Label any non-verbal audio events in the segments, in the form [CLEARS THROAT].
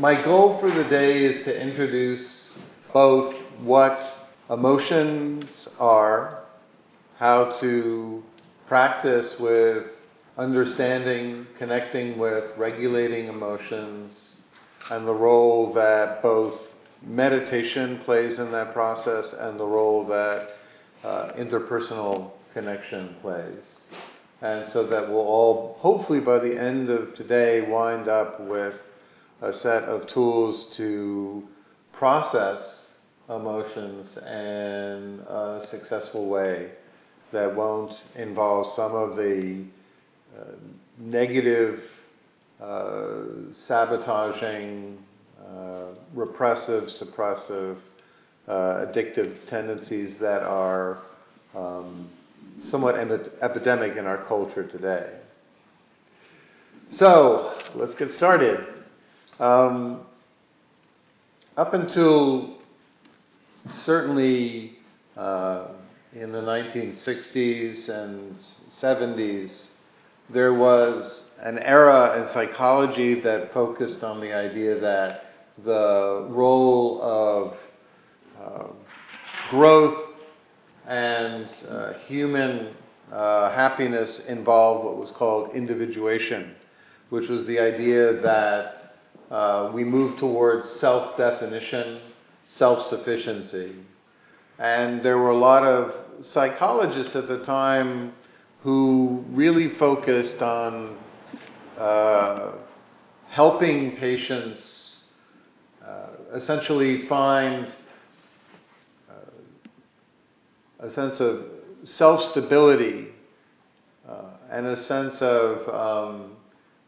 my goal for the day is to introduce both what emotions are, how to practice with understanding, connecting with, regulating emotions, and the role that both meditation plays in that process and the role that uh, interpersonal connection plays. And so that we'll all, hopefully by the end of today, wind up with a set of tools to process emotions in a successful way that won't involve some of the uh, negative, uh, sabotaging, uh, repressive, suppressive, uh, addictive tendencies that are um, somewhat epidemic in our culture today. So, let's get started. Um, up until certainly uh, in the 1960s and 70s, there was an era in psychology that focused on the idea that the role of uh, growth and uh, human uh, happiness involved what was called individuation, which was the idea that uh, we move towards self definition, self sufficiency. And there were a lot of psychologists at the time who really focused on uh, helping patients uh, essentially find a sense of self stability uh, and a sense of um,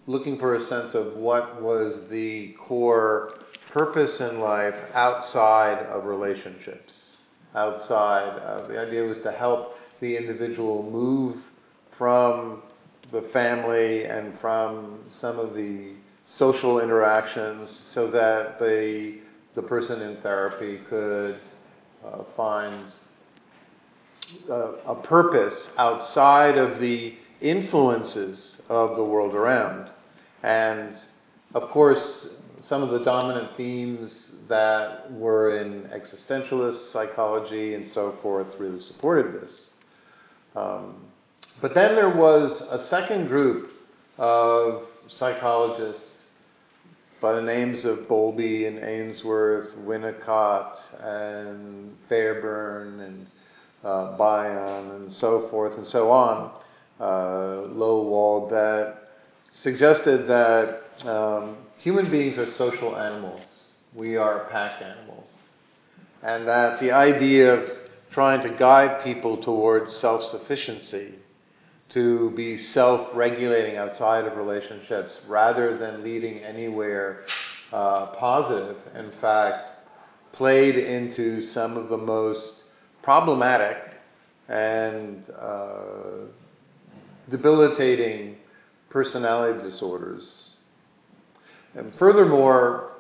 looking for a sense of what was the core purpose in life outside of relationships. Outside of the idea was to help the individual move from the family and from some of the social interactions so that the, the person in therapy could uh, find a purpose outside of the influences of the world around. And of course, some of the dominant themes that were in existentialist psychology and so forth really supported this. Um, but then there was a second group of psychologists by the names of Bowlby and Ainsworth, Winnicott and Fairbairn and uh, Bion and so forth and so on, uh, Loewald, that suggested that um, human beings are social animals. We are pack animals. And that the idea of trying to guide people towards self sufficiency, to be self regulating outside of relationships rather than leading anywhere uh, positive, in fact, played into some of the most problematic and uh, debilitating personality disorders. And furthermore,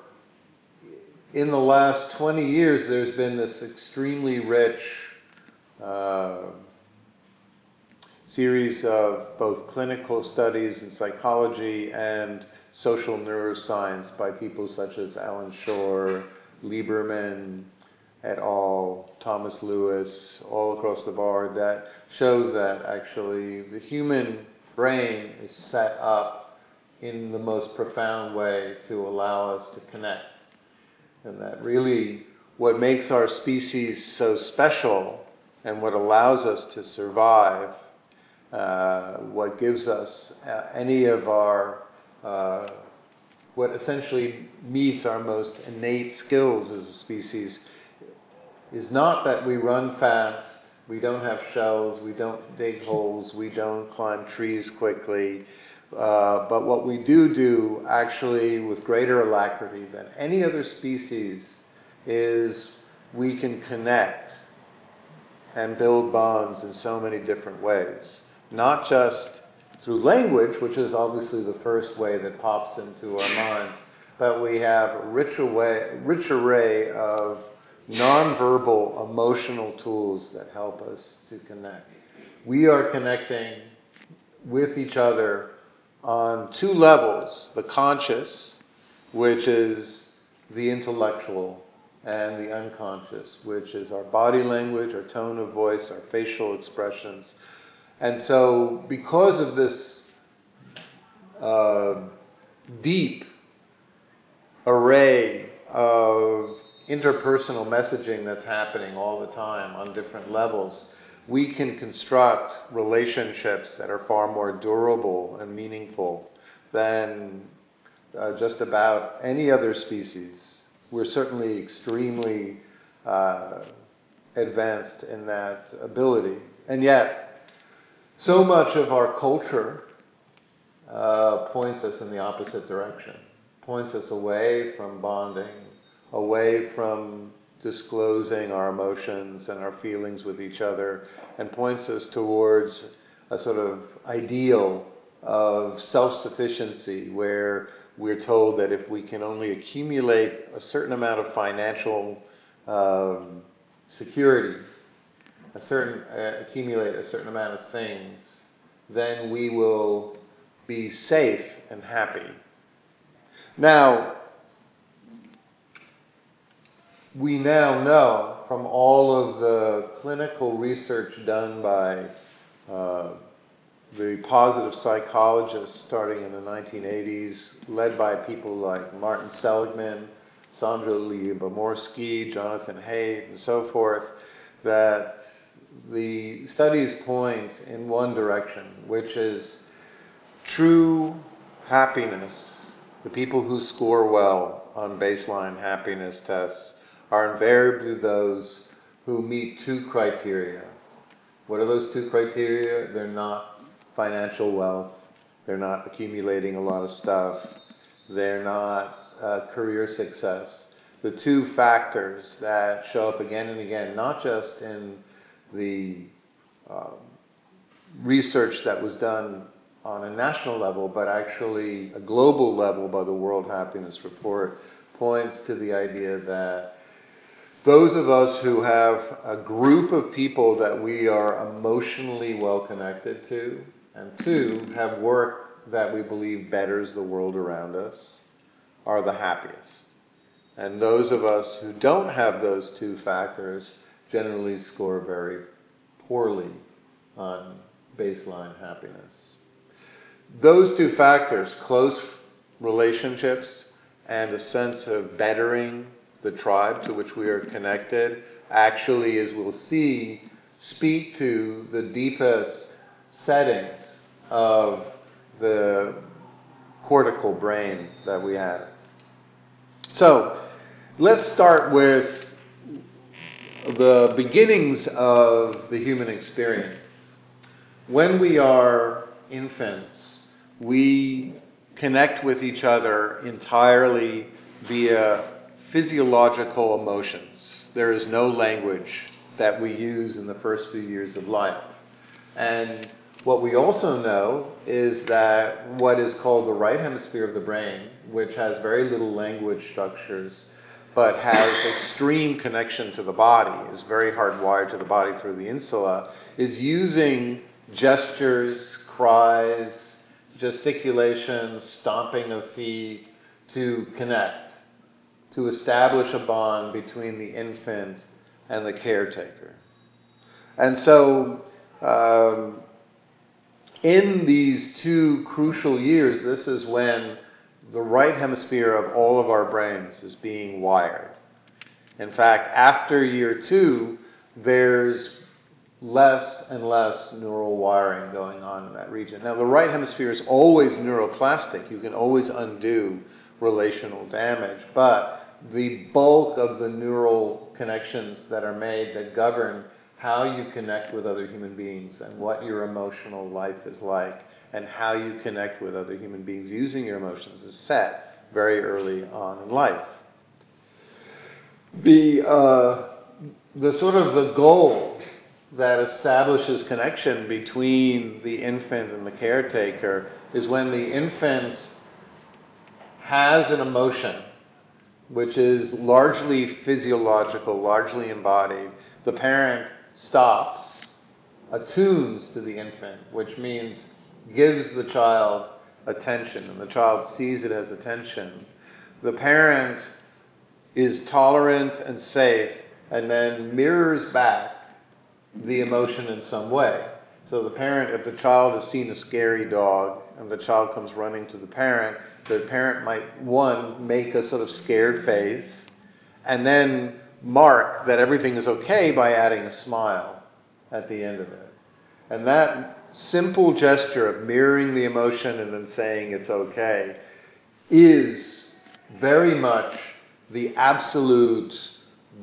in the last 20 years, there's been this extremely rich uh, series of both clinical studies in psychology and social neuroscience by people such as Allan Schore, Lieberman, et al., Thomas Lewis, all across the board, that shows that actually the human brain is set up in the most profound way to allow us to connect. And that really what makes our species so special and what allows us to survive, uh, what gives us uh, any of our, uh, what essentially meets our most innate skills as a species is not that we run fast, we don't have shells, we don't dig holes, we don't climb trees quickly. Uh, but what we do do, actually, with greater alacrity than any other species, is we can connect and build bonds in so many different ways. Not just through language, which is obviously the first way that pops into our minds, but we have a rich, way, rich array of nonverbal emotional tools that help us to connect. We are connecting with each other on two levels the conscious which is the intellectual, and the unconscious, which is our body language, our tone of voice, our facial expressions. And so, because of this uh, deep array of interpersonal messaging that's happening all the time on different levels, we can construct relationships that are far more durable and meaningful than uh, just about any other species. We're certainly extremely uh, advanced in that ability. And yet, so much of our culture uh, points us in the opposite direction, points us away from bonding, away from disclosing our emotions and our feelings with each other, and points us towards a sort of ideal of self sufficiency where we're told that if we can only accumulate a certain amount of financial um, security, a certain uh, accumulate a certain amount of things, then we will be safe and happy. Now, we now know from all of the clinical research done by uh, the positive psychologists starting in the 1980s, led by people like Martin Seligman, Sandra Lyubomirsky, Jonathan Haidt, and so forth, that the studies point in one direction, which is true happiness. The people who score well on baseline happiness tests are invariably those who meet two criteria. What are those two criteria? They're not financial wealth. They're not accumulating a lot of stuff. They're not uh, career success. The two factors that show up again and again, not just in the um, research that was done on a national level, but actually a global level by the World Happiness Report, points to the idea that those of us who have a group of people that we are emotionally well connected to, and two, have work that we believe betters the world around us, are the happiest. And those of us who don't have those two factors generally score very poorly on baseline happiness. Those two factors, close relationships and a sense of bettering the tribe to which we are connected, actually, as we'll see, speak to the deepest settings of the cortical brain that we have. So, let's start with the beginnings of the human experience. When we are infants, we connect with each other entirely via physiological emotions. There is no language that we use in the first few years of life. And what we also know is that what is called the right hemisphere of the brain, which has very little language structures, but has [COUGHS] extreme connection to the body, is very hardwired to the body through the insula, is using gestures, cries, gesticulation, stomping of feet to connect, to establish a bond between the infant and the caretaker. And so, um, in these two crucial years, this is when the right hemisphere of all of our brains is being wired. In fact, after year two, there's less and less neural wiring going on in that region. Now, the right hemisphere is always neuroplastic. You can always undo relational damage, but the bulk of the neural connections that are made that govern how you connect with other human beings and what your emotional life is like and how you connect with other human beings using your emotions is set very early on in life. The, uh, the sort of the goal that establishes connection between the infant and the caretaker is when the infant has an emotion which is largely physiological, largely embodied. The parent stops, attunes to the infant, which means gives the child attention, and the child sees it as attention, the parent is tolerant and safe and then mirrors back the emotion in some way. So the parent, if the child has seen a scary dog and the child comes running to the parent, the parent might, one, make a sort of scared face and then mark that everything is okay by adding a smile at the end of it. And that simple gesture of mirroring the emotion and then saying it's okay is very much the absolute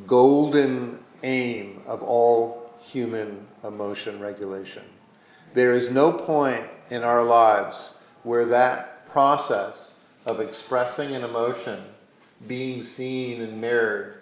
golden aim of all human emotion regulation. There is no point in our lives where that process of expressing an emotion, being seen and mirrored,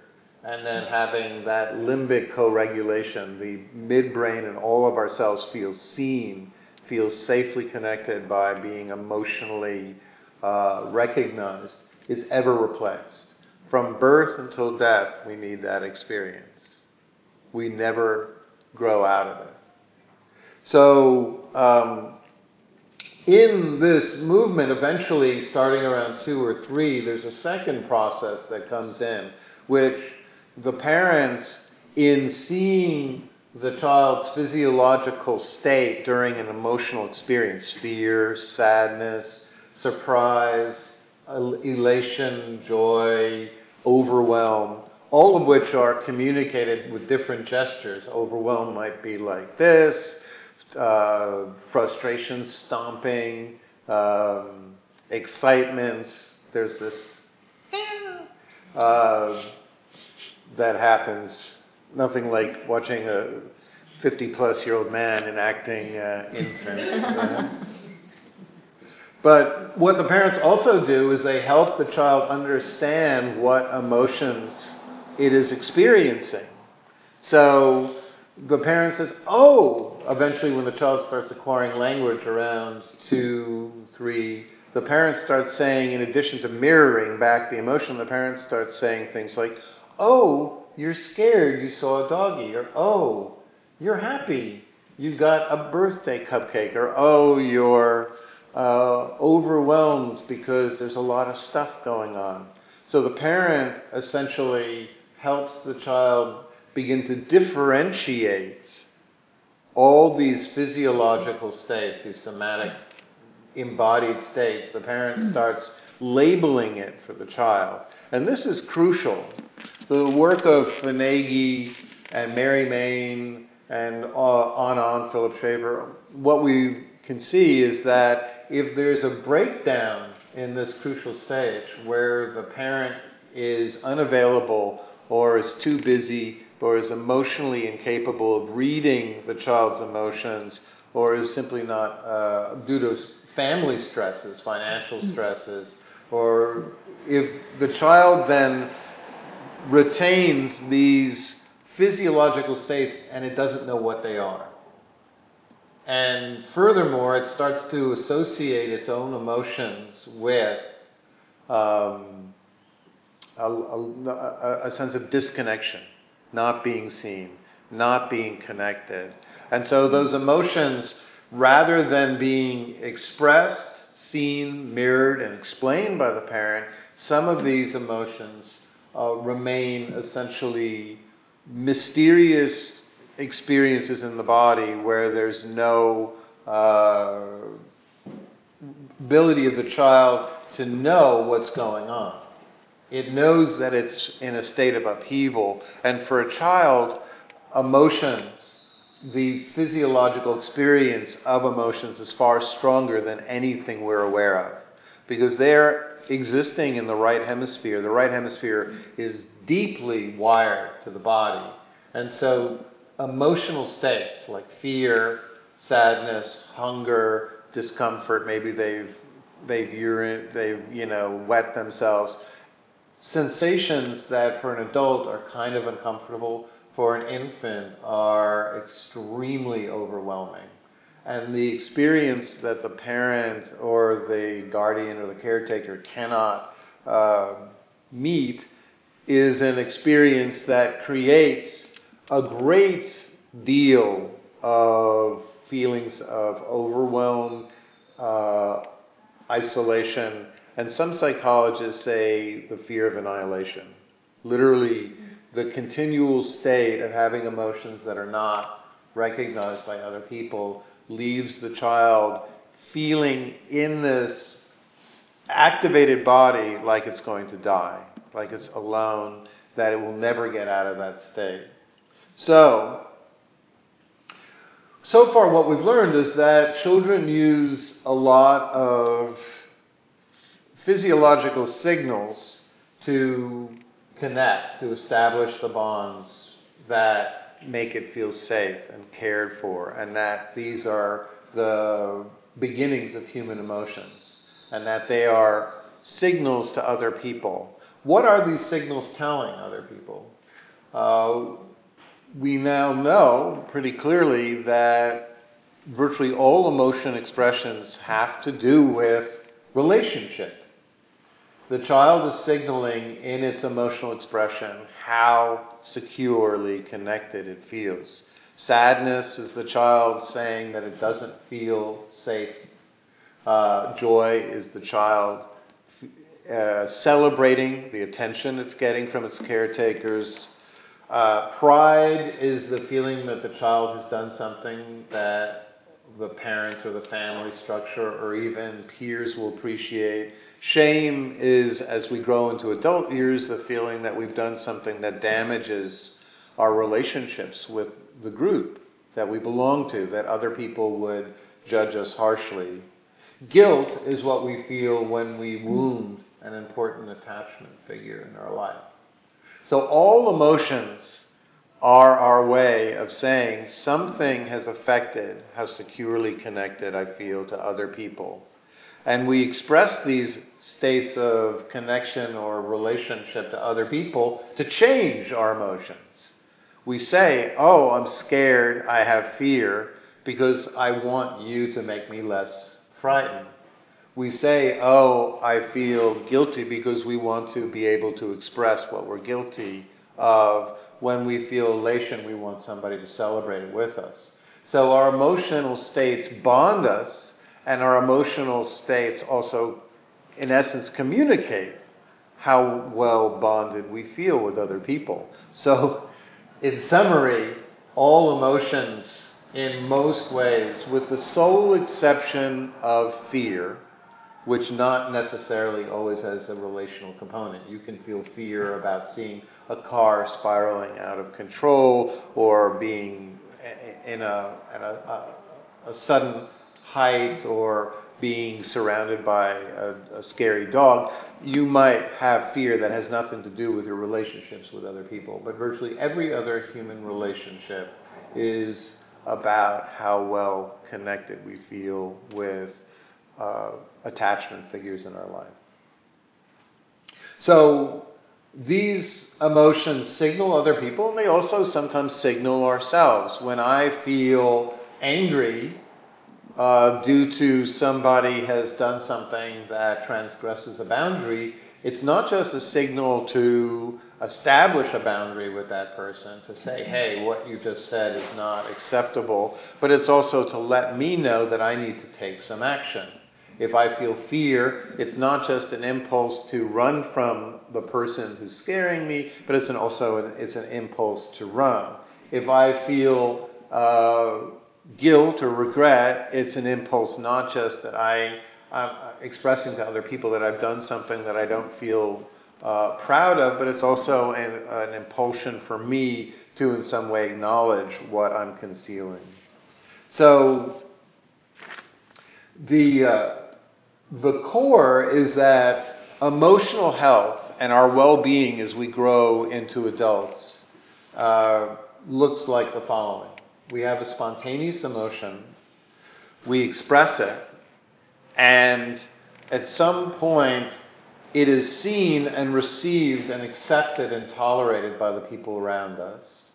and then having that limbic co-regulation, the midbrain and all of ourselves feel seen, feels safely connected by being emotionally uh, recognized, is ever replaced. From birth until death, we need that experience. We never grow out of it. So, um, in this movement, eventually, starting around two or three, there's a second process that comes in, which the parent, in seeing the child's physiological state during an emotional experience fear, sadness, surprise, elation, joy, overwhelm all of which are communicated with different gestures. Overwhelm might be like this, uh, frustration, stomping, um, excitement. There's this uh, that happens. Nothing like watching a 50 plus year old man enacting uh, infants. [LAUGHS] But what the parents also do is they help the child understand what emotions it is experiencing. So the parent says, oh, eventually when the child starts acquiring language around two, three, the parent starts saying, in addition to mirroring back the emotion, the parent starts saying things like, oh, you're scared you saw a doggy, or oh, you're happy you got a birthday cupcake, or oh, you're uh, overwhelmed because there's a lot of stuff going on. So the parent essentially helps the child begin to differentiate all these physiological states, these somatic embodied states. The parent hmm. starts labeling it for the child. And this is crucial. The work of Fonagy and Mary Main and uh, on on Philip Shaver, what we can see is that if there's a breakdown in this crucial stage where the parent is unavailable or is too busy or is emotionally incapable of reading the child's emotions or is simply not uh, due to family stresses, financial mm. stresses, or if the child then retains these physiological states and it doesn't know what they are. And furthermore, it starts to associate its own emotions with um, a, a, a sense of disconnection, not being seen, not being connected. And so those emotions, rather than being expressed, seen, mirrored, and explained by the parent, some of these emotions uh, remain essentially mysterious experiences in the body where there's no uh, ability of the child to know what's going on. It knows that it's in a state of upheaval. And for a child, emotions, the physiological experience of emotions is far stronger than anything we're aware of. Because they're existing in the right hemisphere. The right hemisphere is deeply wired to the body. And so emotional states like fear, sadness, hunger, discomfort, maybe they've they've urine, they've you know wet themselves sensations that for an adult are kind of uncomfortable, for an infant are extremely overwhelming. And the experience that the parent or the guardian or the caretaker cannot uh, meet is an experience that creates a great deal of feelings of overwhelm, uh, isolation, And some psychologists say the fear of annihilation. Literally, the continual state of having emotions that are not recognized by other people leaves the child feeling in this activated body like it's going to die, like it's alone, that it will never get out of that state. So, so far what we've learned is that children use a lot of physiological signals to connect, to establish the bonds that make it feel safe and cared for, and that these are the beginnings of human emotions, and that they are signals to other people. What are these signals telling other people? Uh, we now know pretty clearly that virtually all emotion expressions have to do with relationship. The child is signaling in its emotional expression how securely connected it feels. Sadness is the child saying that it doesn't feel safe. Uh, joy is the child uh, celebrating the attention it's getting from its caretakers. Uh, pride is the feeling that the child has done something that the parents or the family structure or even peers will appreciate. Shame is, as we grow into adult years, the feeling that we've done something that damages our relationships with the group that we belong to, that other people would judge us harshly. Guilt is what we feel when we wound an important attachment figure in our life. So all emotions are our way of saying something has affected how securely connected I feel to other people. And we express these states of connection or relationship to other people to change our emotions. We say, Oh, I'm scared, I have fear, because I want you to make me less frightened. We say, Oh, I feel guilty because we want to be able to express what we're guilty of when we feel elation, we want somebody to celebrate it with us. So our emotional states bond us, and our emotional states also, in essence, communicate how well bonded we feel with other people. So, in summary, all emotions, in most ways, with the sole exception of fear, which not necessarily always has a relational component. You can feel fear about seeing a car spiraling out of control or being in a, in a, a, a sudden height or being surrounded by a, a, scary dog, you might have fear that has nothing to do with your relationships with other people. But virtually every other human relationship is about how well connected we feel with uh, attachment figures in our life. So these emotions signal other people, and they also sometimes signal ourselves. When I feel angry uh, due to somebody has done something that transgresses a boundary, it's not just a signal to establish a boundary with that person, to say, hey, what you just said is not acceptable, but it's also to let me know that I need to take some action. If I feel fear, it's not just an impulse to run from the person who's scaring me, but it's an also an, it's an impulse to run. If I feel uh, guilt or regret, it's an impulse not just that I, I'm expressing to other people that I've done something that I don't feel uh, proud of, but it's also an, an impulsion for me to in some way acknowledge what I'm concealing. So the uh, the core is that emotional health and our well being as we grow into adults uh, looks like the following we have a spontaneous emotion, we express it, and at some point, it is seen and received and accepted and tolerated by the people around us.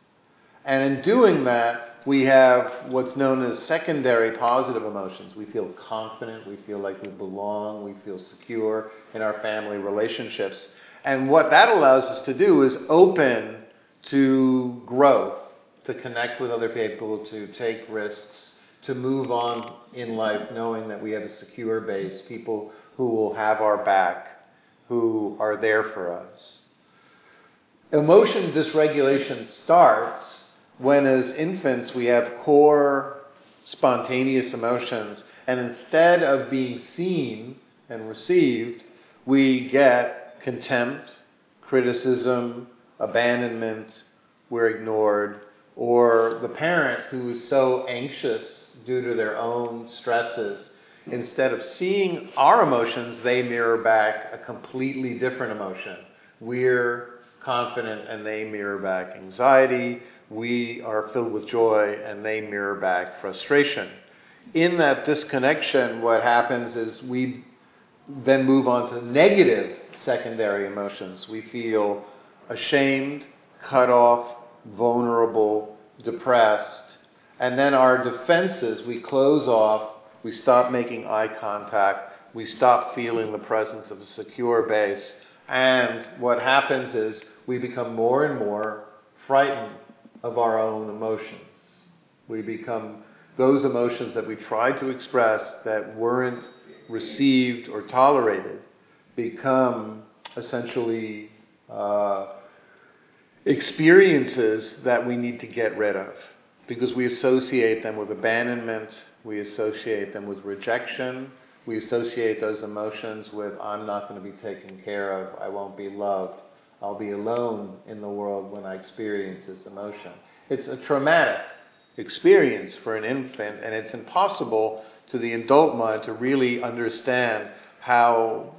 And in doing that, we have what's known as secondary positive emotions. We feel confident, we feel like we belong, we feel secure in our family relationships. And what that allows us to do is open to growth, to connect with other people, to take risks, to move on in life knowing that we have a secure base, people who will have our back, who are there for us. Emotion dysregulation starts when, as infants, we have core spontaneous emotions, and instead of being seen and received, we get contempt, criticism, abandonment, we're ignored, or the parent who is so anxious due to their own stresses, instead of seeing our emotions, they mirror back a completely different emotion. We're confident and they mirror back anxiety. We are filled with joy and they mirror back frustration. In that disconnection, what happens is we then move on to negative secondary emotions. We feel ashamed, cut off, vulnerable, depressed. And then our defenses, we close off, we stop making eye contact, we stop feeling the presence of a secure base. And what happens is we become more and more frightened of our own emotions. We become those emotions that we tried to express that weren't received or tolerated become essentially uh, experiences that we need to get rid of because we associate them with abandonment, we associate them with rejection, we associate those emotions with I'm not going to be taken care of, I won't be loved, I'll be alone in the world when I experience this emotion. It's a traumatic experience for an infant, and it's impossible to the adult mind to really understand how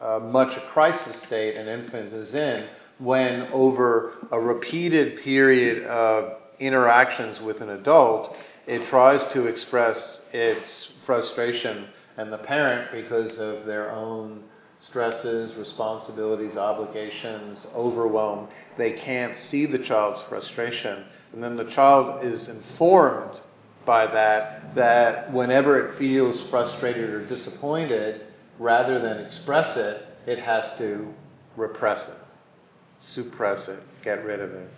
uh, much a crisis state an infant is in when, over a repeated period of interactions with an adult, it tries to express its frustration, and the parent, because of their own stresses, responsibilities, obligations, overwhelm, they can't see the child's frustration. And then the child is informed by that, that whenever it feels frustrated or disappointed, rather than express it, it has to repress it suppress it, get rid of it.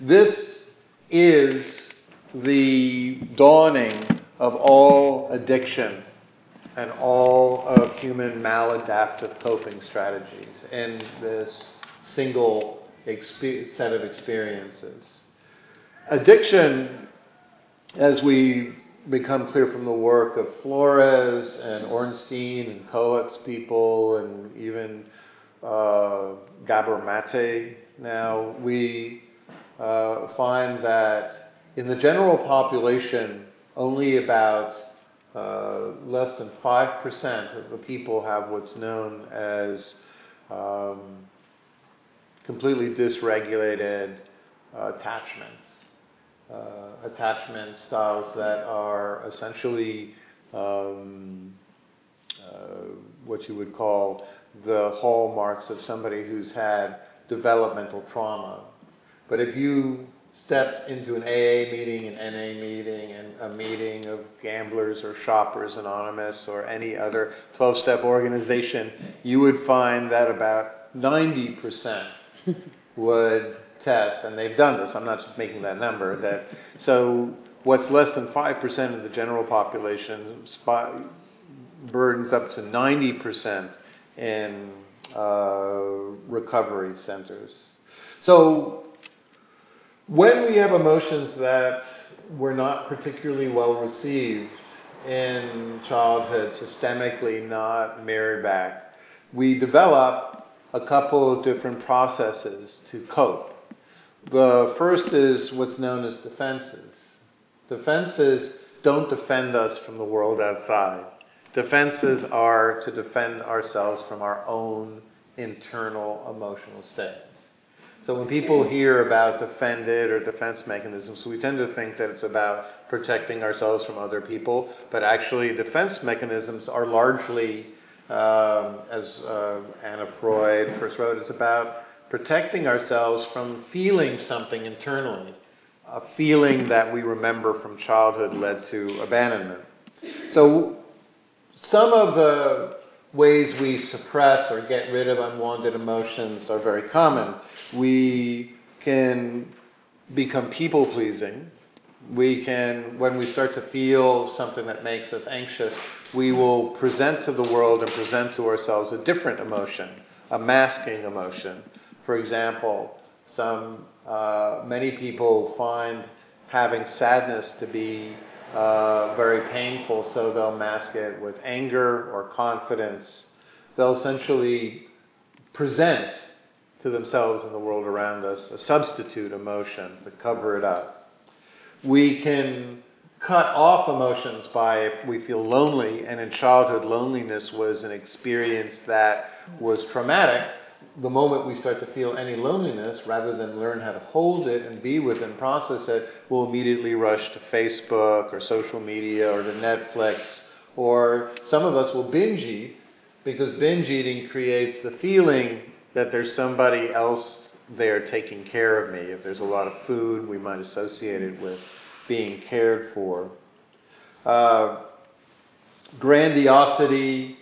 This is the dawning of all addiction and all of human maladaptive coping strategies in this single set of experiences. Addiction, as we become clear from the work of Flores and Ornstein and Coates people and even uh, Gabor Mate now, we uh, find that in the general population, only about uh, less than 5% of the people have what's known as um, completely dysregulated uh, attachment. Uh, attachment styles that are essentially um, uh, what you would call the hallmarks of somebody who's had developmental trauma. But if you stepped into an AA meeting, an NA meeting, and a meeting of gamblers or shoppers anonymous or any other 12 step organization, you would find that about 90% [LAUGHS] would test, and they've done this, I'm not just making that number, that so what's less than 5% of the general population burdens up to 90% in uh, recovery centers. So when we have emotions that were not particularly well received in childhood, systemically not mirrored back, we develop a couple of different processes to cope. The first is what's known as defenses. Defenses don't defend us from the world outside. Defenses are to defend ourselves from our own internal emotional states. So when people hear about defended or defense mechanisms, we tend to think that it's about protecting ourselves from other people, but actually defense mechanisms are largely, um, as uh, Anna Freud first wrote, it's about protecting ourselves from feeling something internally. A feeling that we remember from childhood led to abandonment. So some of the ways we suppress or get rid of unwanted emotions are very common. We can become people pleasing. We can, when we start to feel something that makes us anxious, we will present to the world and present to ourselves a different emotion, a masking emotion. For example, some uh, many people find having sadness to be uh, very painful, so they'll mask it with anger or confidence. They'll essentially present to themselves and the world around us a substitute emotion to cover it up. We can cut off emotions by if we feel lonely, and in childhood, loneliness was an experience that was traumatic. The moment we start to feel any loneliness, rather than learn how to hold it and be with and process it, we'll immediately rush to Facebook or social media or to Netflix, or some of us will binge eat because binge eating creates the feeling that there's somebody else there taking care of me. If there's a lot of food, we might associate it with being cared for. Uh, grandiosity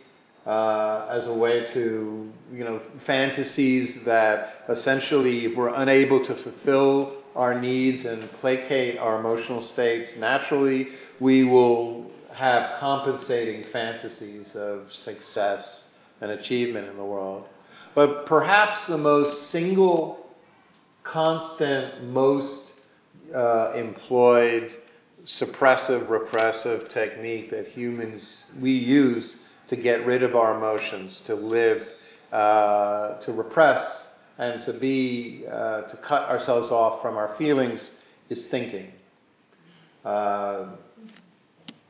uh, as a way to, you know, fantasies that essentially, if we're unable to fulfill our needs and placate our emotional states naturally, we will have compensating fantasies of success and achievement in the world. But perhaps the most single, constant, most uh, employed suppressive, repressive technique that humans we use to get rid of our emotions, to live, uh, to repress, and to be, uh, to cut ourselves off from our feelings is thinking. Uh,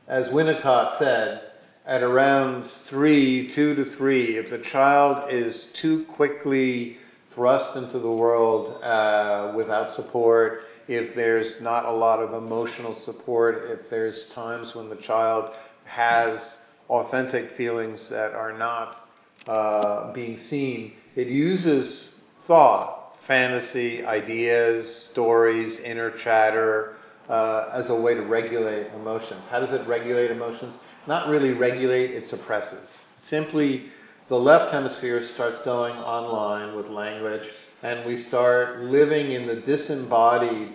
as Winnicott said, at around three, two to three, if the child is too quickly thrust into the world uh, without support, if there's not a lot of emotional support, if there's times when the child has authentic feelings that are not uh, being seen, it uses thought, fantasy, ideas, stories, inner chatter uh, as a way to regulate emotions. How does it regulate emotions? Not really regulate, it suppresses. Simply, the left hemisphere starts going online with language and we start living in the disembodied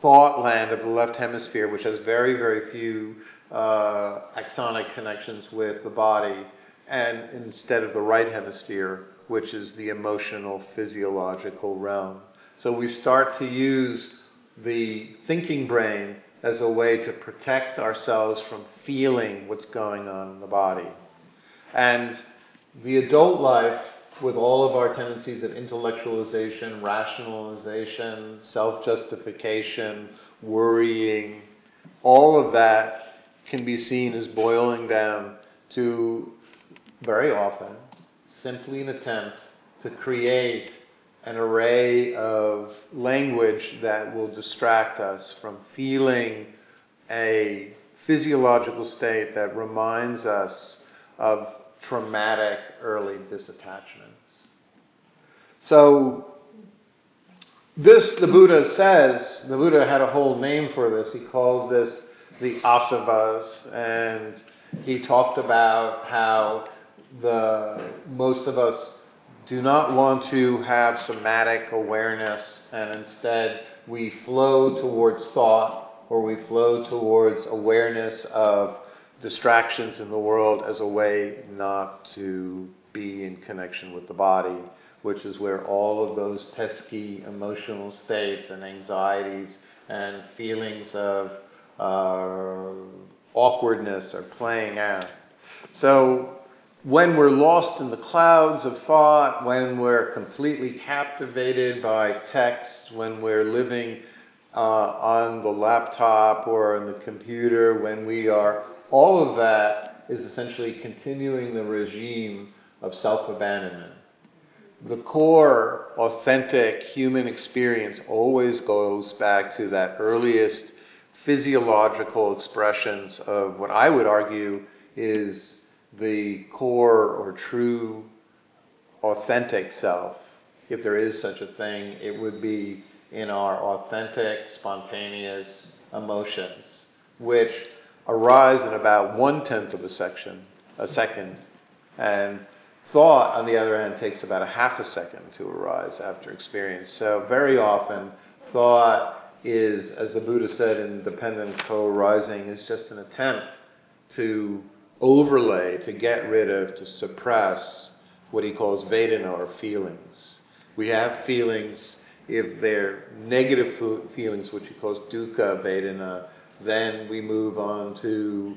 thought land of the left hemisphere, which has very, very few uh, axonic connections with the body, and instead of the right hemisphere, which is the emotional, physiological realm. So we start to use the thinking brain as a way to protect ourselves from feeling what's going on in the body. And the adult life with all of our tendencies of intellectualization, rationalization, self justification, worrying, all of that can be seen as boiling down to very often simply an attempt to create an array of language that will distract us from feeling a physiological state that reminds us of traumatic early disattachments. So, this, the Buddha says, the Buddha had a whole name for this. He called this the asavas, and he talked about how the most of us do not want to have somatic awareness, and instead we flow towards thought or we flow towards awareness of distractions in the world as a way not to be in connection with the body, which is where all of those pesky emotional states and anxieties and feelings of uh, awkwardness are playing out. So, when we're lost in the clouds of thought, when we're completely captivated by text, when we're living uh, on the laptop or on the computer, when we are all of that is essentially continuing the regime of self abandonment. The core, authentic human experience always goes back to that earliest physiological expressions of what I would argue is the core or true authentic self. If there is such a thing, it would be in our authentic, spontaneous emotions, which arise in about one tenth of a section, a second, and thought, on the other hand, takes about a half a second to arise after experience. So very often, thought is, as the Buddha said in Dependent Co-Arising, is just an attempt to overlay, to get rid of, to suppress what he calls Vedana or feelings. We have feelings, if they're negative feelings, which he calls dukkha Vedana, then we move on to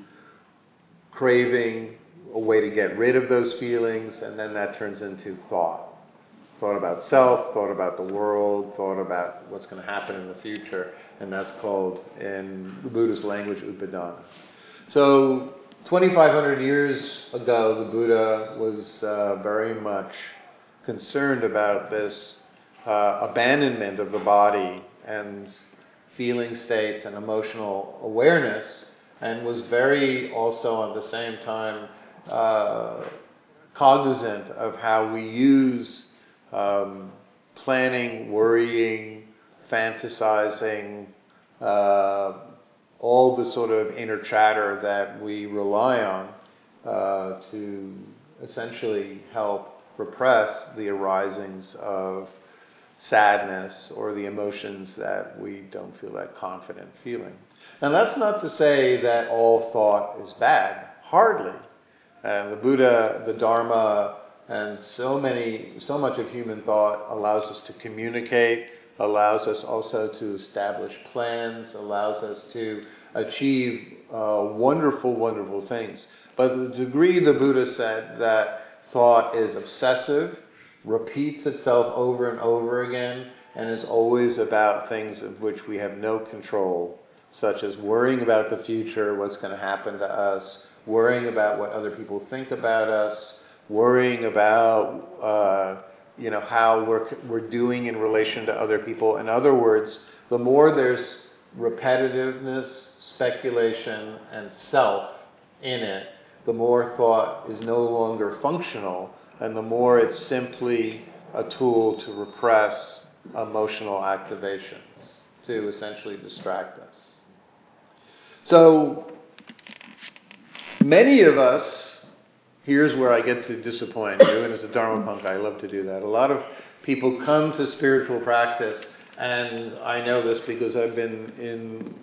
craving, a way to get rid of those feelings, and then that turns into thought. Thought about self, thought about the world, thought about what's going to happen in the future, and that's called, in the Buddhist language, upadana. So, 2,500 years ago, the Buddha was uh, very much concerned about this uh, abandonment of the body and feeling states and emotional awareness, and was very also at the same time uh, cognizant of how we use um, planning, worrying, fantasizing, uh, all the sort of inner chatter that we rely on uh, to essentially help repress the arisings of sadness or the emotions that we don't feel that confident feeling. Now, that's not to say that all thought is bad. Hardly. And the Buddha, the Dharma, and so many, so much of human thought allows us to communicate, allows us also to establish plans, allows us to achieve uh, wonderful, wonderful things. But the degree the Buddha said that thought is obsessive, repeats itself over and over again, and is always about things of which we have no control, such as worrying about the future, what's going to happen to us, worrying about what other people think about us, worrying about uh, you know how we're we're doing in relation to other people. In other words, the more there's repetitiveness, speculation, and self in it, the more thought is no longer functional, and the more it's simply a tool to repress emotional activations, to essentially distract us. So Many of us, here's where I get to disappoint you, and as a Dharma punk, I love to do that. A lot of people come to spiritual practice, and I know this because I've been in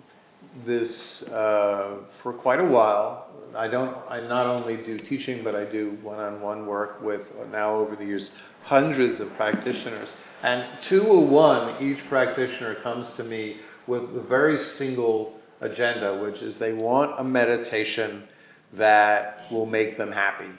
this uh, for quite a while. I don't. I not only do teaching, but I do one-on-one work with now over the years hundreds of practitioners. And two or one, each practitioner comes to me with a very single agenda, which is they want a meditation that will make them happy.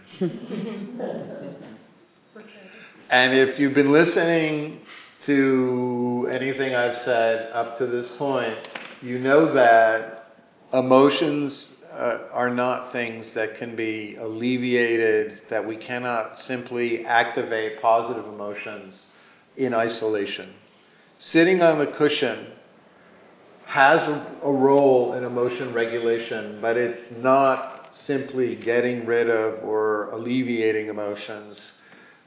and if you've been listening to anything I've said up to this point, you know that emotions uh, are not things that can be alleviated, that we cannot simply activate positive emotions in isolation. Sitting on the cushion has a, a role in emotion regulation, but it's not simply getting rid of or alleviating emotions.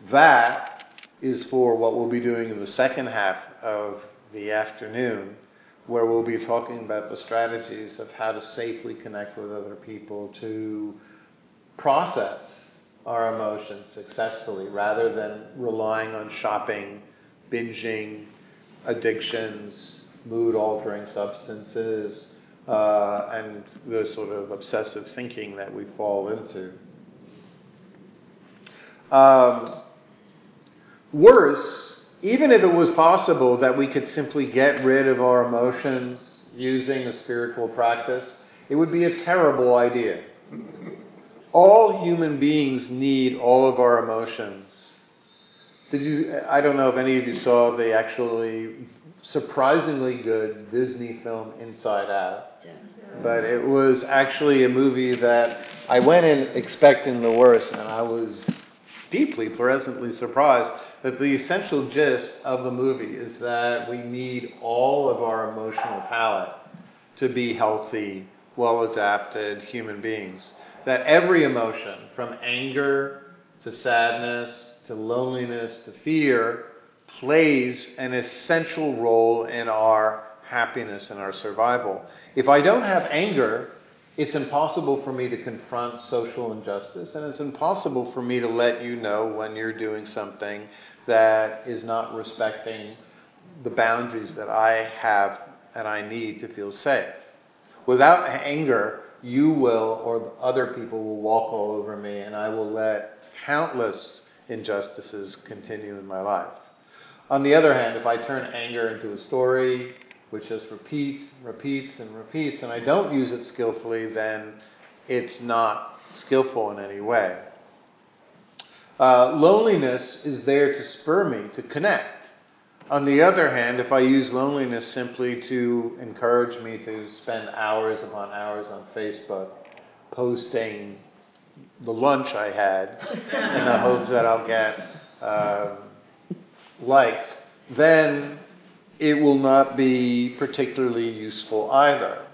That is for what we'll be doing in the second half of the afternoon, where we'll be talking about the strategies of how to safely connect with other people to process our emotions successfully rather than relying on shopping, binging, addictions, mood altering substances, uh, and the sort of obsessive thinking that we fall into. Um, worse, even if it was possible that we could simply get rid of our emotions using a spiritual practice, it would be a terrible idea. All human beings need all of our emotions. Did you? I don't know if any of you saw the actually surprisingly good Disney film Inside Out. But it was actually a movie that I went in expecting the worst, and I was deeply, pleasantly surprised that the essential gist of the movie is that we need all of our emotional palette to be healthy, well adapted human beings. That every emotion, from anger to sadness to loneliness to fear, plays an essential role in our happiness and our survival. If I don't have anger, it's impossible for me to confront social injustice, and it's impossible for me to let you know when you're doing something that is not respecting the boundaries that I have and I need to feel safe. Without anger, you will or other people will walk all over me, and I will let countless injustices continue in my life. On the other hand, if I turn anger into a story which just repeats, repeats, and repeats, and I don't use it skillfully, then it's not skillful in any way. Uh, loneliness is there to spur me to connect. On the other hand, if I use loneliness simply to encourage me to spend hours upon hours on Facebook posting the lunch I had in the [LAUGHS] hopes that I'll get uh, likes, then it will not be particularly useful either.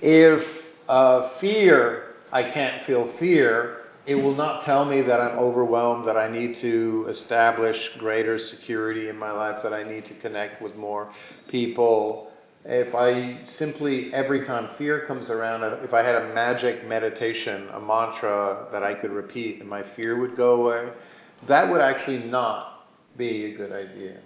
If uh, fear, I can't feel fear, it will not tell me that I'm overwhelmed, that I need to establish greater security in my life, that I need to connect with more people. If I simply, every time fear comes around, if I had a magic meditation, a mantra that I could repeat and my fear would go away, that would actually not be a good idea.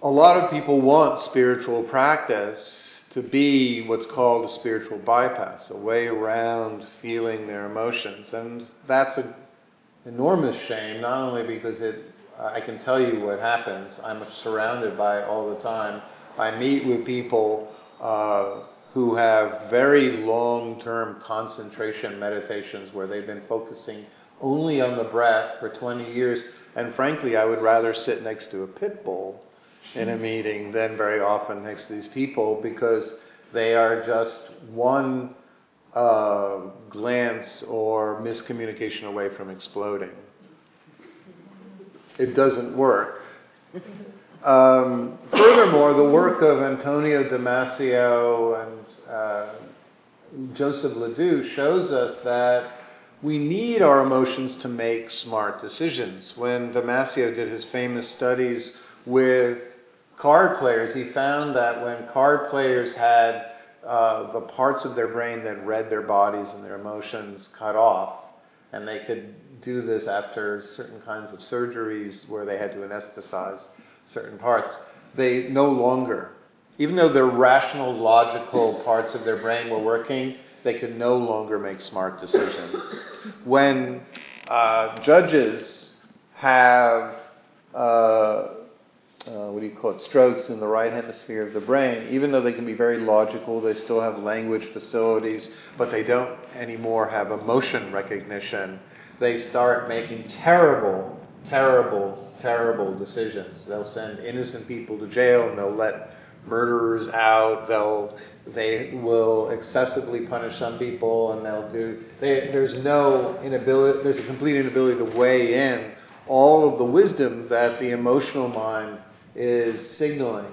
A lot of people want spiritual practice to be what's called a spiritual bypass, a way around feeling their emotions. And that's an enormous shame, not only because it, I can tell you what happens, I'm surrounded by it all the time. I meet with people uh, who have very long term concentration meditations where they've been focusing only on the breath for 20 years. And frankly, I would rather sit next to a pit bull in a meeting than very often next to these people because they are just one uh, glance or miscommunication away from exploding. It doesn't work. Um, furthermore, the work of Antonio Damasio and uh, Joseph LeDoux shows us that we need our emotions to make smart decisions. When Damasio did his famous studies with card players, he found that when card players had uh, the parts of their brain that read their bodies and their emotions cut off, and they could do this after certain kinds of surgeries where they had to anesthetize certain parts, they no longer, even though their rational, logical parts of their brain were working, they could no longer make smart decisions. When uh, judges have uh, uh, what do you call it, strokes in the right hemisphere of the brain, even though they can be very logical, they still have language facilities, but they don't anymore have emotion recognition. They start making terrible, terrible, terrible decisions. They'll send innocent people to jail and they'll let murderers out. They'll they will excessively punish some people and they'll do they, there's no inability there's a complete inability to weigh in all of the wisdom that the emotional mind is signaling.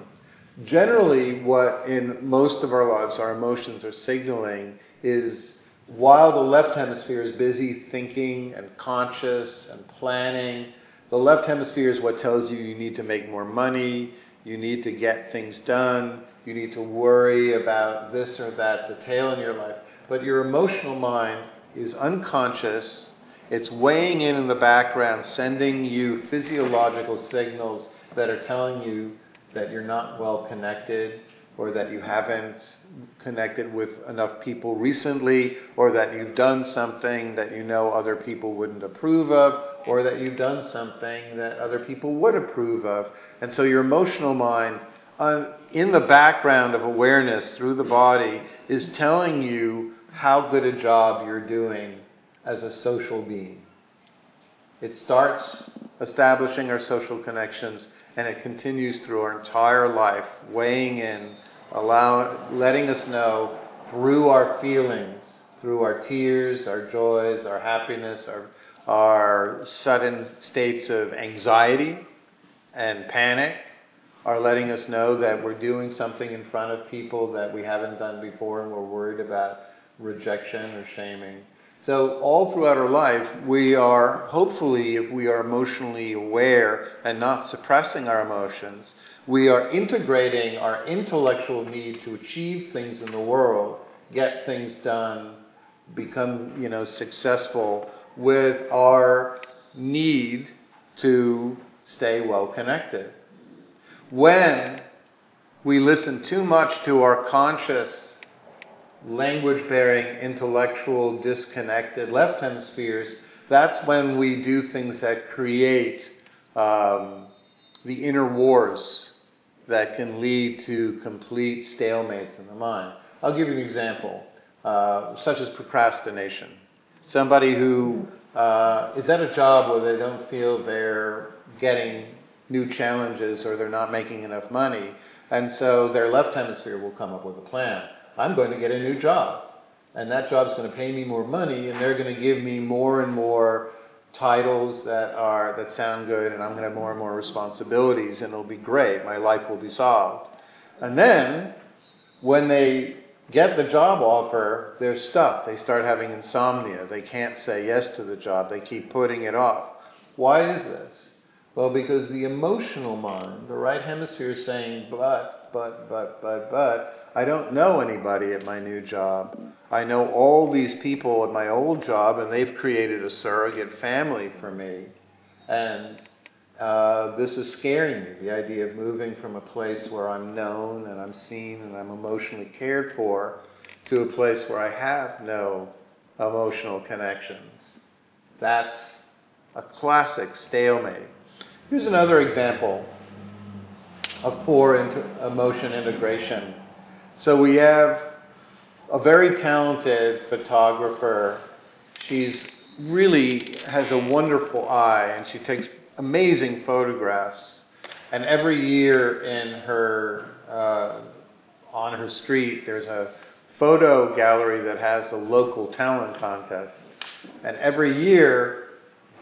Generally, what in most of our lives our emotions are signaling is while the left hemisphere is busy thinking and conscious and planning, the left hemisphere is what tells you you need to make more money, you need to get things done, you need to worry about this or that detail in your life. But your emotional mind is unconscious, it's weighing in in the background, sending you physiological signals that are telling you that you're not well connected or that you haven't connected with enough people recently or that you've done something that you know other people wouldn't approve of or that you've done something that other people would approve of. And so your emotional mind uh, in the background of awareness through the body is telling you how good a job you're doing as a social being. It starts establishing our social connections and it continues through our entire life, weighing in, allowing, letting us know through our feelings, through our tears, our joys, our happiness, our, our sudden states of anxiety and panic, are letting us know that we're doing something in front of people that we haven't done before and we're worried about rejection or shaming. So, all throughout our life, we are, hopefully, if we are emotionally aware and not suppressing our emotions, we are integrating our intellectual need to achieve things in the world, get things done, become, you know, successful with our need to stay well connected. when we listen too much to our conscious, language bearing, intellectual, disconnected left hemispheres, that's when we do things that create um, the inner wars that can lead to complete stalemates in the mind. I'll give you an example, uh, such as procrastination. Somebody who uh, is at a job where they don't feel they're getting new challenges or they're not making enough money, and so their left hemisphere will come up with a plan. I'm going to get a new job, and that job's going to pay me more money, and they're going to give me more and more titles that are that sound good, and I'm going to have more and more responsibilities, and it'll be great. My life will be solved. And then, when they get the job offer, they're stuck. They start having insomnia. They can't say yes to the job. They keep putting it off. Why is this? Well, because the emotional mind, the right hemisphere is saying, but, but, but, but, but, I don't know anybody at my new job. I know all these people at my old job, and they've created a surrogate family for me. And uh, this is scaring me the idea of moving from a place where I'm known and I'm seen and I'm emotionally cared for to a place where I have no emotional connections. That's a classic stalemate. Here's another example of poor emotion integration. So we have a very talented photographer. She's really has a wonderful eye and she takes amazing photographs. And every year in her uh, on her street, there's a photo gallery that has a local talent contest. And every year,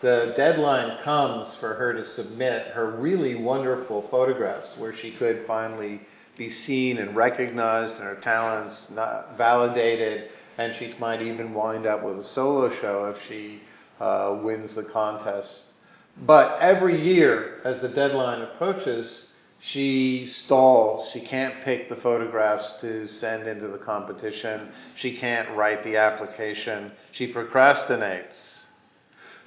the deadline comes for her to submit her really wonderful photographs where she could finally be seen and recognized and her talents validated and she might even wind up with a solo show if she uh, wins the contest. But every year, as the deadline approaches, she stalls. She can't pick the photographs to send into the competition. She can't write the application. She procrastinates.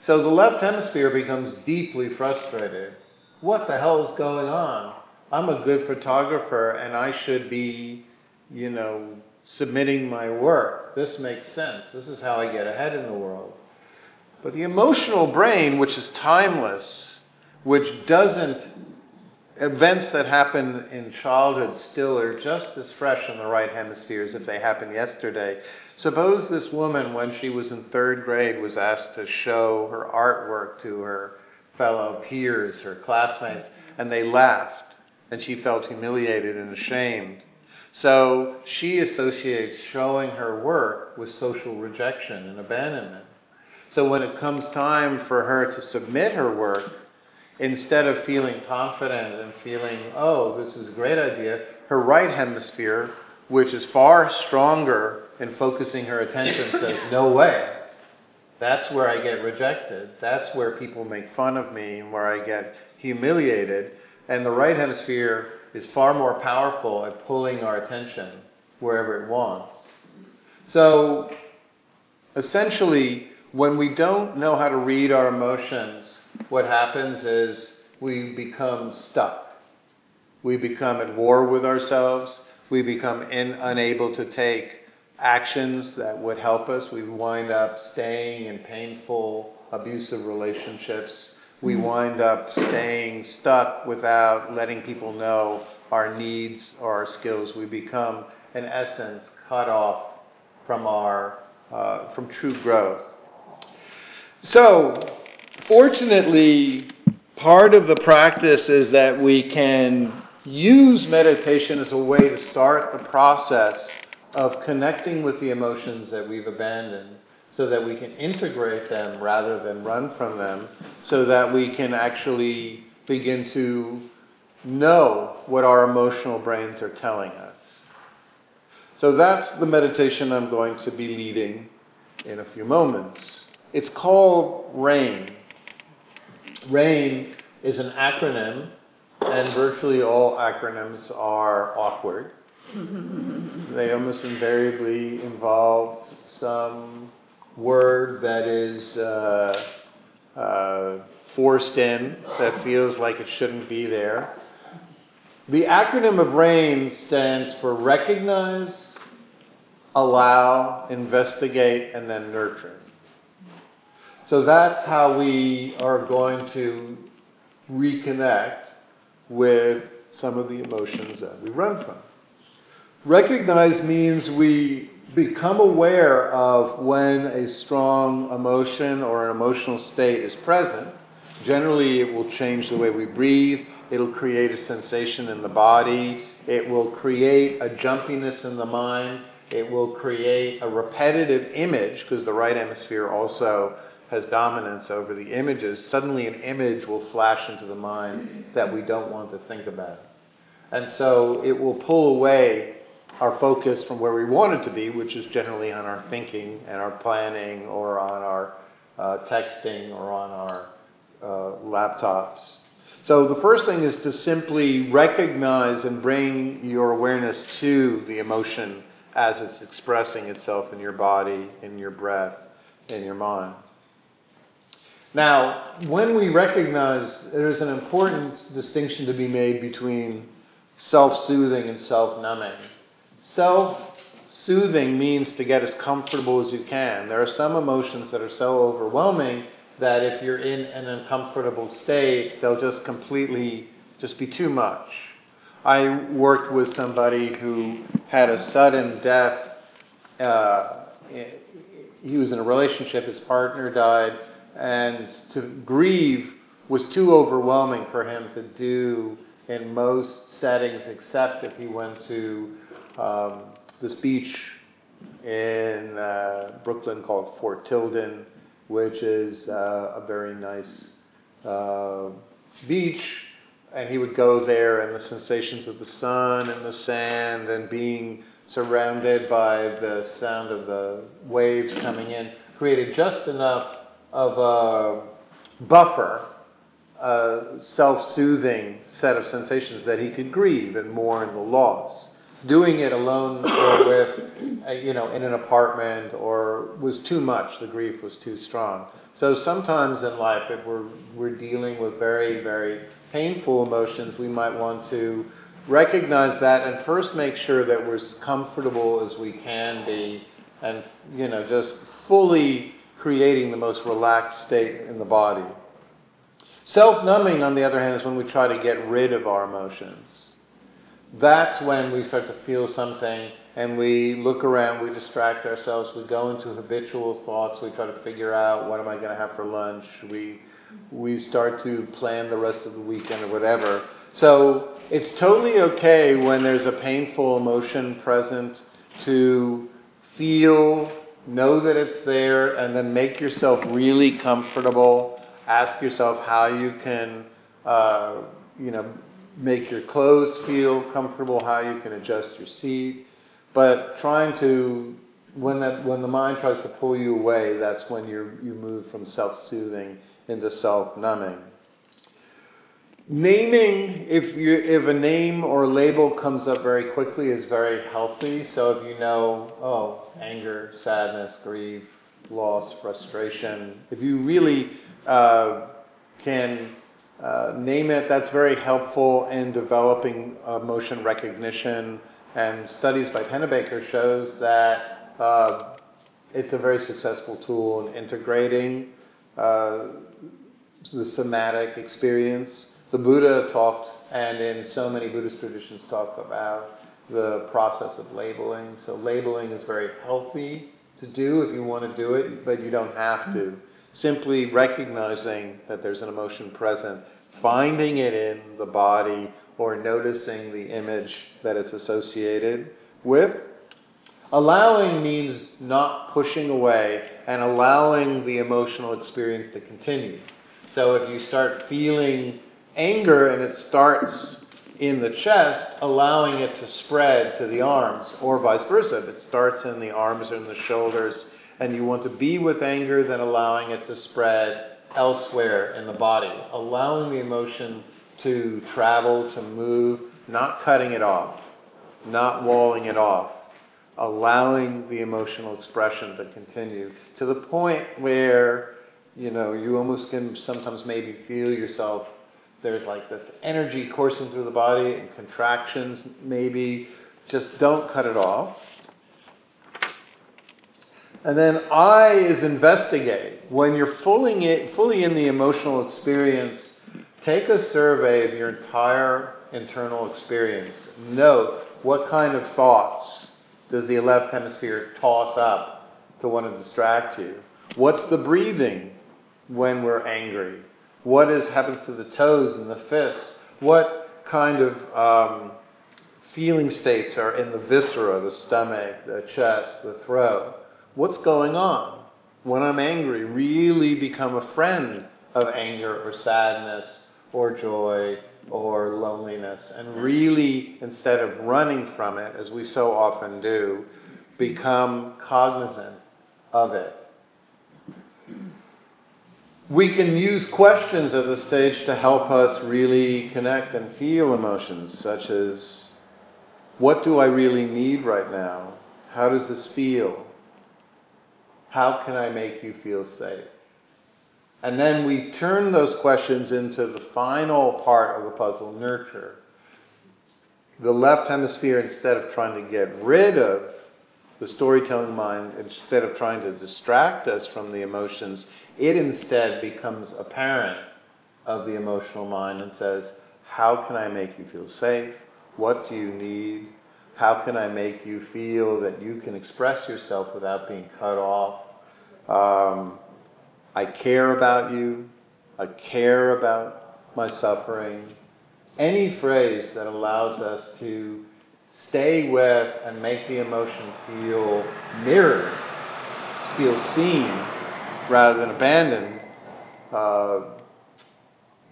So the left hemisphere becomes deeply frustrated. What the hell is going on? I'm a good photographer and I should be, you know, submitting my work. This makes sense. This is how I get ahead in the world. But the emotional brain, which is timeless, which doesn't, events that happen in childhood still are just as fresh in the right hemisphere as if they happened yesterday. Suppose this woman, when she was in third grade, was asked to show her artwork to her fellow peers, her classmates, and they laughed, and she felt humiliated and ashamed. So she associates showing her work with social rejection and abandonment. So when it comes time for her to submit her work, instead of feeling confident and feeling, oh, this is a great idea, her right hemisphere, which is far stronger in focusing her attention, says, [LAUGHS] no way. That's where I get rejected. That's where people make fun of me and where I get humiliated. And the right hemisphere is far more powerful at pulling our attention wherever it wants. So essentially, when we don't know how to read our emotions, what happens is we become stuck. We become at war with ourselves. We become in, unable to take actions that would help us. We wind up staying in painful, abusive relationships. We mm-hmm. wind up staying stuck without letting people know our needs or our skills. We become, in essence, cut off from our uh, from true growth. So, fortunately, part of the practice is that we can use meditation as a way to start the process of connecting with the emotions that we've abandoned so that we can integrate them rather than run from them, so that we can actually begin to know what our emotional brains are telling us. So that's the meditation I'm going to be leading in a few moments. It's called RAIN. RAIN is an acronym, and virtually all acronyms are awkward. they almost invariably involve some word that is uh, uh, forced in, that feels like it shouldn't be there. The acronym of RAIN stands for recognize, allow, investigate, and then nurture. So that's how we are going to reconnect with some of the emotions that we run from. Recognize means we become aware of when a strong emotion or an emotional state is present. Generally, it will change the way we breathe, it'll create a sensation in the body, it will create a jumpiness in the mind, it will create a repetitive image, because the right hemisphere also has dominance over the images, suddenly an image will flash into the mind that we don't want to think about. And so it will pull away our focus from where we want it to be, which is generally on our thinking and our planning or on our uh, texting or on our uh, laptops. So the first thing is to simply recognize and bring your awareness to the emotion as it's expressing itself in your body, in your breath, in your mind. Now, when we recognize there's an important distinction to be made between self soothing and self numbing. Self soothing means to get as comfortable as you can. There are some emotions that are so overwhelming that if you're in an uncomfortable state, they'll just completely just be too much. I worked with somebody who had a sudden death. Uh, he was in a relationship, his partner died and to grieve was too overwhelming for him to do in most settings, except if he went to um, beach in uh, Brooklyn called Fort Tilden, which is uh, a very nice uh, beach. And he would go there, and the sensations of the sun and the sand and being surrounded by the sound of the waves coming in created just enough of a buffer, a self-soothing set of sensations that he could grieve and mourn the loss. Doing it alone or with, uh, you know, in an apartment or was too much. The grief was too strong. So sometimes in life, if we're we're dealing with very very painful emotions, we might want to recognize that and first make sure that we're as comfortable as we can be, and you know, just fully creating the most relaxed state in the body. Self numbing, on the other hand, is when we try to get rid of our emotions. That's when we start to feel something and we look around, we distract ourselves, we go into habitual thoughts, we try to figure out what am I going to have for lunch, we, we start to plan the rest of the weekend or whatever. So it's totally okay when there's a painful emotion present to feel know that it's there, and then make yourself really comfortable. Ask yourself how you can, uh, you know, make your clothes feel comfortable, how you can adjust your seat. But trying to, when that, when the mind tries to pull you away, that's when you you move from self-soothing into self-numbing. Naming, if you if a name or label comes up very quickly, is very healthy. So if you know, oh, anger, sadness, grief, loss, frustration, if you really uh, can uh, name it, that's very helpful in developing emotion recognition. And studies by Pennebaker shows that uh, it's a very successful tool in integrating uh, the somatic experience the Buddha talked, and in so many Buddhist traditions, talk about the process of labeling. So labeling is very healthy to do if you want to do it, but you don't have to. Simply recognizing that there's an emotion present, finding it in the body, or noticing the image that it's associated with. Allowing means not pushing away and allowing the emotional experience to continue. So if you start feeling anger and it starts in the chest, allowing it to spread to the arms, or vice versa. If it starts in the arms or in the shoulders, and you want to be with anger, then allowing it to spread elsewhere in the body, allowing the emotion to travel, to move, not cutting it off, not walling it off, allowing the emotional expression to continue to the point where, you know, you almost can sometimes maybe feel yourself there's like this energy coursing through the body and contractions, maybe. Just don't cut it off. And then I is investigate. When you're fully, fully in the emotional experience, take a survey of your entire internal experience. Note what kind of thoughts does the left hemisphere toss up to want to distract you? What's the breathing when we're angry? What is happens to the toes and the fists? What kind of um, feeling states are in the viscera, the stomach, the chest, the throat? What's going on? When I'm angry, really become a friend of anger or sadness or joy or loneliness and really, instead of running from it, as we so often do, become cognizant of it we can use questions at this stage to help us really connect and feel emotions, such as, what do I really need right now? How does this feel? How can I make you feel safe? And then we turn those questions into the final part of the puzzle, nurture. The left hemisphere, instead of trying to get rid of the storytelling mind, instead of trying to distract us from the emotions, it instead becomes a parent of the emotional mind and says, How can I make you feel safe? What do you need? How can I make you feel that you can express yourself without being cut off? Um, I care about you. I care about my suffering. Any phrase that allows us to stay with and make the emotion feel mirrored, feel seen, rather than abandoned, uh,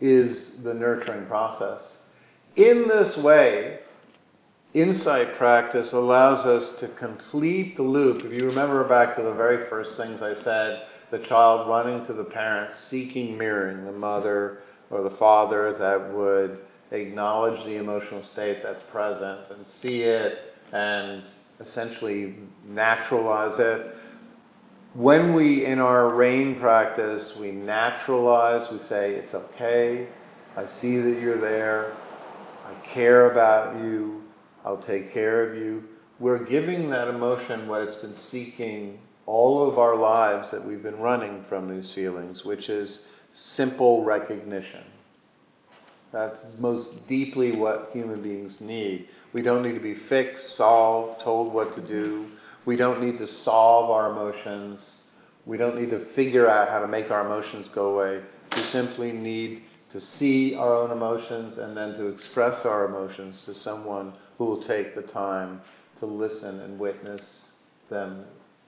is the nurturing process. In this way, insight practice allows us to complete the loop. If you remember back to the very first things I said, the child running to the parents, seeking mirroring, the mother or the father that would acknowledge the emotional state that's present and see it and essentially naturalize it. When we, in our rain practice, we naturalize, we say, it's okay, I see that you're there, I care about you, I'll take care of you. We're giving that emotion what it's been seeking all of our lives that we've been running from these feelings, which is simple recognition. That's most deeply what human beings need. We don't need to be fixed, solved, told what to do. We don't need to solve our emotions. We don't need to figure out how to make our emotions go away. We simply need to see our own emotions and then to express our emotions to someone who will take the time to listen and witness them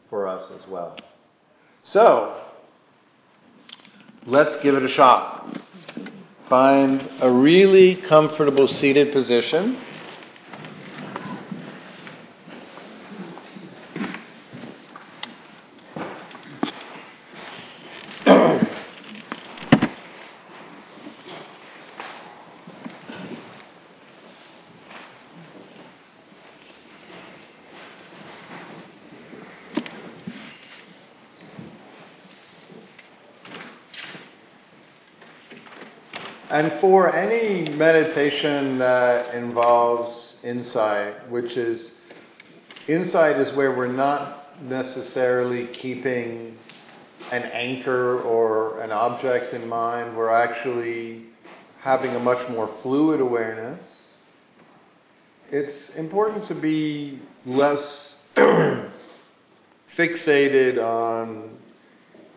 for us as well. So, let's give it a shot. Find a really comfortable seated position. And for any meditation that involves insight, which is insight is where we're not necessarily keeping an anchor or an object in mind, we're actually having a much more fluid awareness. It's important to be less [CLEARS THROAT] fixated on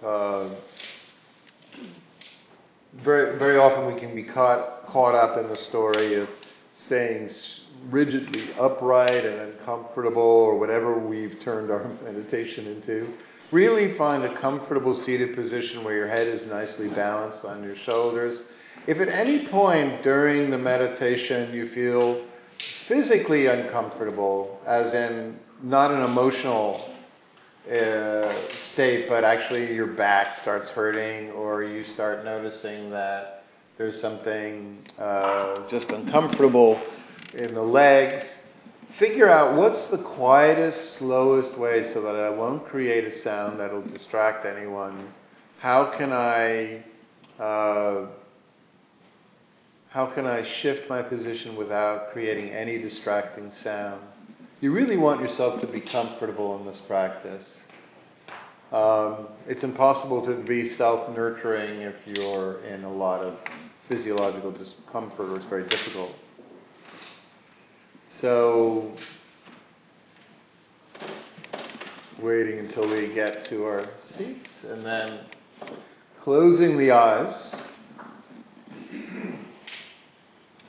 uh, very, very often we can be caught, caught up in the story of staying rigidly upright and uncomfortable or whatever we've turned our [LAUGHS] meditation into. Really find a comfortable seated position where your head is nicely balanced on your shoulders. If at any point during the meditation you feel physically uncomfortable, as in not an emotional uh, state, but actually your back starts hurting, or you start noticing that there's something uh, just uncomfortable in the legs, figure out what's the quietest, slowest way so that I won't create a sound that'll distract anyone. How can I uh, How can I shift my position without creating any distracting sound? You really want yourself to be comfortable in this practice. Um, it's impossible to be self nurturing if you're in a lot of physiological discomfort, or it's very difficult. So, waiting until we get to our seats and then closing the eyes.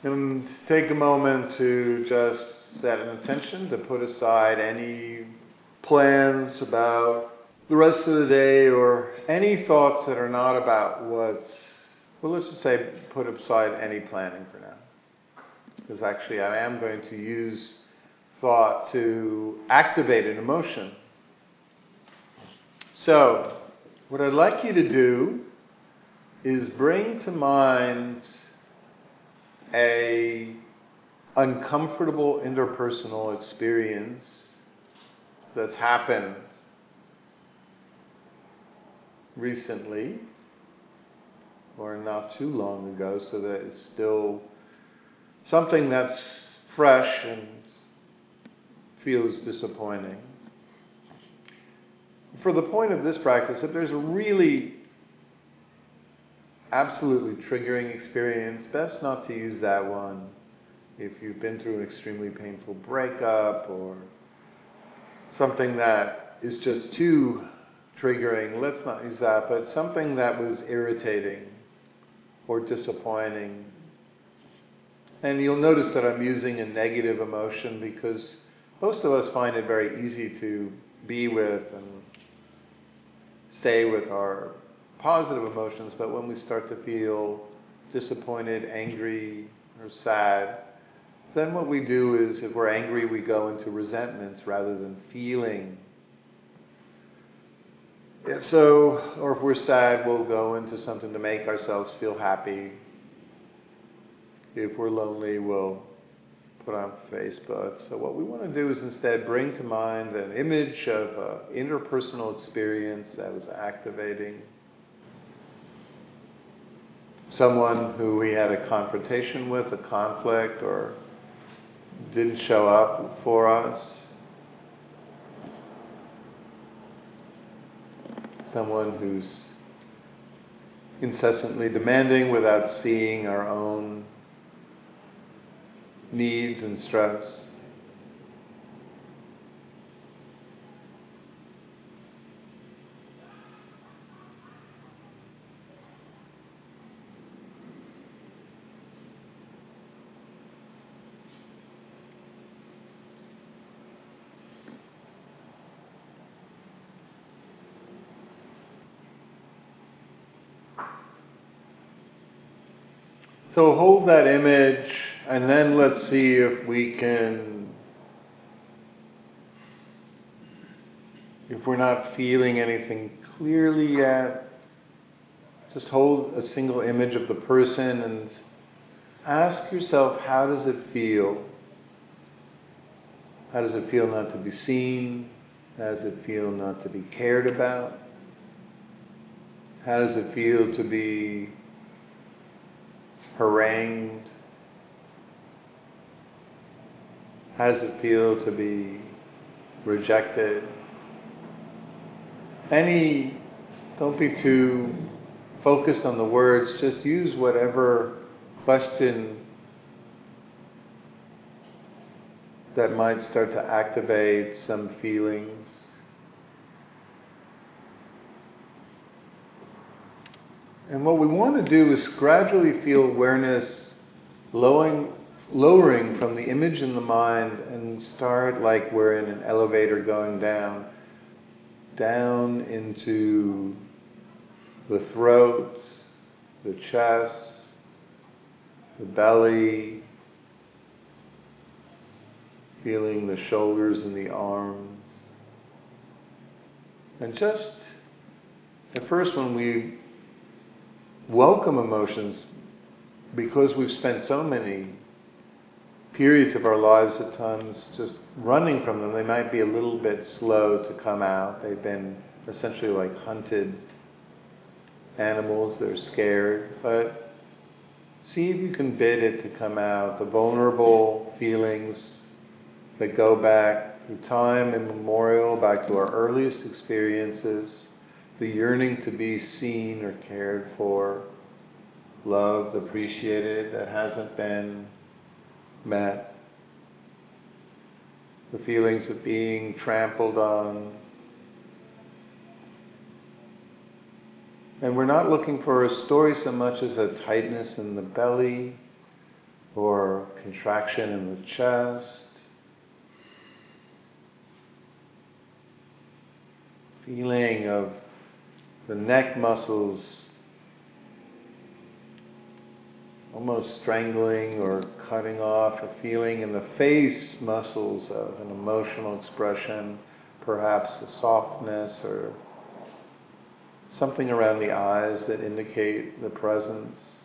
And take a moment to just set an intention to put aside any plans about the rest of the day or any thoughts that are not about what's, well, let's just say put aside any planning for now. Because actually, I am going to use thought to activate an emotion. So, what I'd like you to do is bring to mind a uncomfortable interpersonal experience that's happened recently or not too long ago so that it's still something that's fresh and feels disappointing. For the point of this practice, if there's a really absolutely triggering experience, best not to use that one. If you've been through an extremely painful breakup or something that is just too triggering, let's not use that, but something that was irritating or disappointing. And you'll notice that I'm using a negative emotion because most of us find it very easy to be with and stay with our positive emotions, but when we start to feel disappointed, angry, or sad, then what we do is if we're angry, we go into resentments rather than feeling. And so, or if we're sad, we'll go into something to make ourselves feel happy. If we're lonely, we'll put on Facebook. So, what we want to do is instead bring to mind an image of an interpersonal experience that was activating someone who we had a confrontation with, a conflict, or didn't show up for us. Someone who's incessantly demanding without seeing our own needs and stress. So hold that image and then let's see if we can, if we're not feeling anything clearly yet, just hold a single image of the person and ask yourself, how does it feel? How does it feel not to be seen? How does it feel not to be cared about? How does it feel to be harangued? How does it feel to be rejected? Any, don't be too focused on the words, just use whatever question that might start to activate some feelings. And what we want to do is gradually feel awareness lowering, lowering from the image in the mind and start like we're in an elevator going down, down into the throat, the chest, the belly, feeling the shoulders and the arms. And just at first, when we welcome emotions because we've spent so many periods of our lives at times just running from them. They might be a little bit slow to come out. They've been essentially like hunted animals. They're scared. But See if you can bid it to come out, the vulnerable feelings that go back through time immemorial, back to our earliest experiences, the yearning to be seen or cared for, loved, appreciated, that hasn't been met, the feelings of being trampled on, And we're not looking for a story so much as a tightness in the belly or contraction in the chest. Feeling of the neck muscles almost strangling or cutting off, a feeling in the face muscles of an emotional expression, perhaps a softness or something around the eyes that indicate the presence.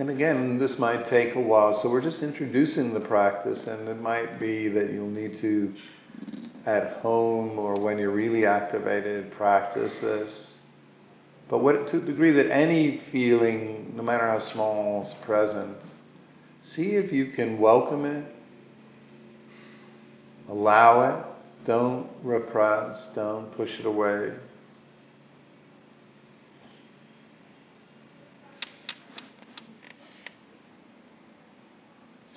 And again, this might take a while, so we're just introducing the practice, and it might be that you'll need to, at home or when you're really activated, practice this. But what, to the degree that any feeling, no matter how small, is present, see if you can welcome it, allow it, don't repress, don't push it away.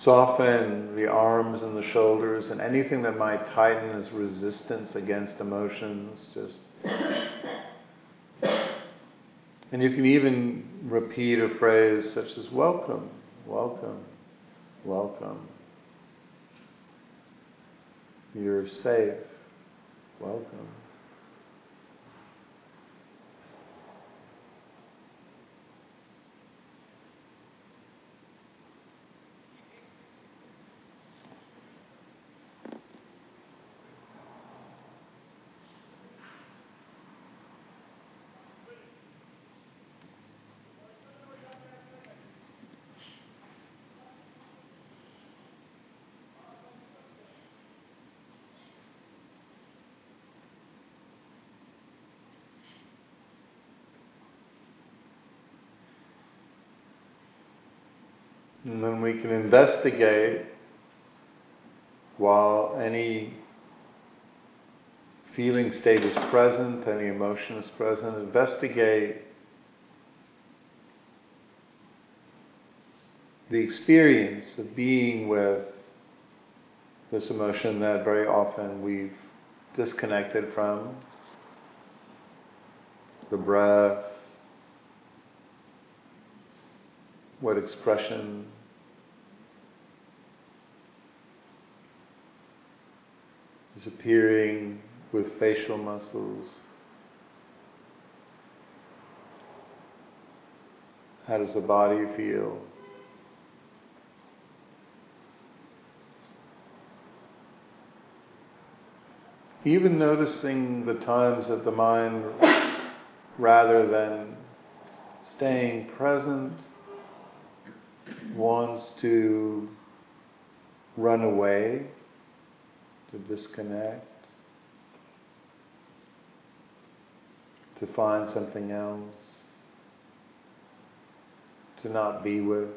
Soften the arms and the shoulders and anything that might tighten as resistance against emotions, just and you can even repeat a phrase such as welcome, welcome, welcome. You're safe, welcome. And then we can investigate while any feeling state is present, any emotion is present, investigate the experience of being with this emotion that very often we've disconnected from. The breath, what expression is appearing with facial muscles. How does the body feel? Even noticing the times that the mind, rather than staying present, wants to run away, to disconnect, to find something else, to not be with.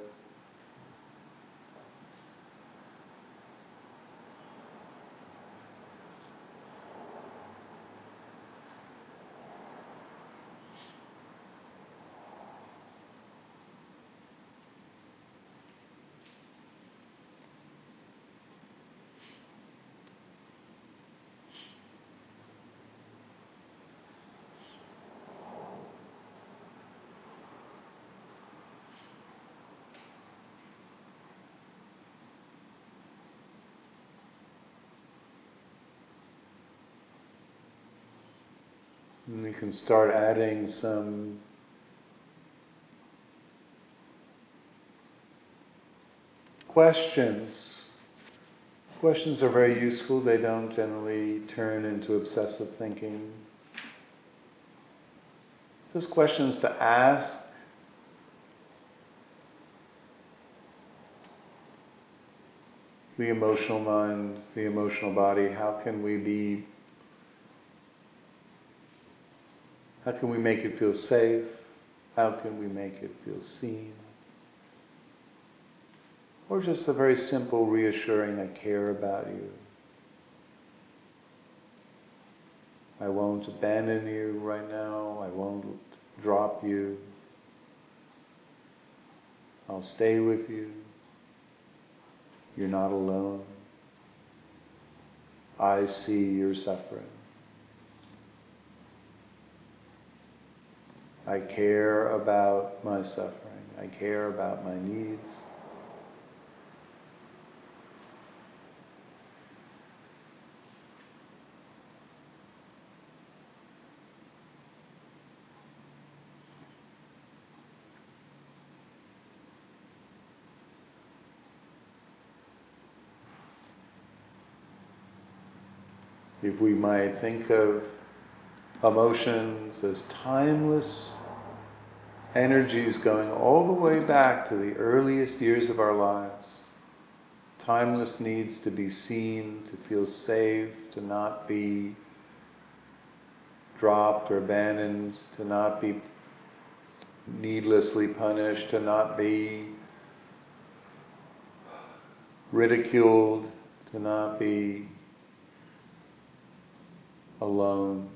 And we can start adding some questions. Questions are very useful. They don't generally turn into obsessive thinking. Just questions to ask. the emotional mind, the emotional body, how can we be, how can we make it feel safe? How can we make it feel seen? Or just a very simple reassuring, I care about you. I won't abandon you right now. I won't drop you. I'll stay with you. You're not alone. I see your suffering. I care about my suffering. I care about my needs. if we might think of emotions as timeless energies going all the way back to the earliest years of our lives. Timeless needs to be seen, to feel safe, to not be dropped or abandoned, to not be needlessly punished, to not be ridiculed, to not be alone.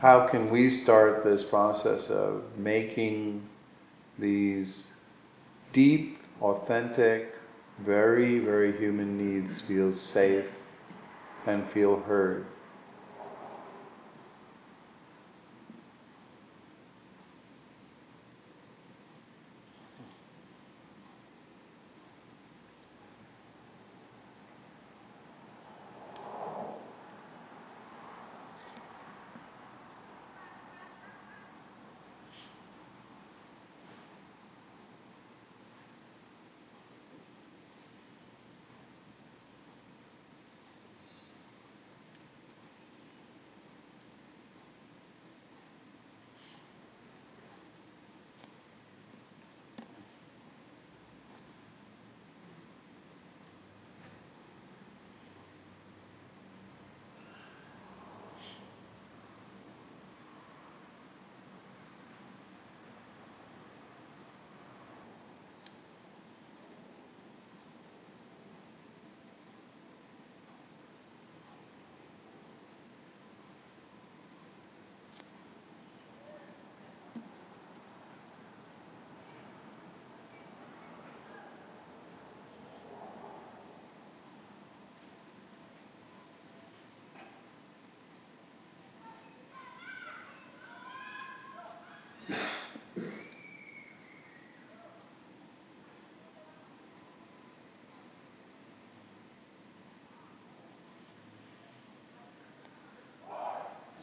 How can we start this process of making these deep, authentic, very, very human needs feel safe and feel heard?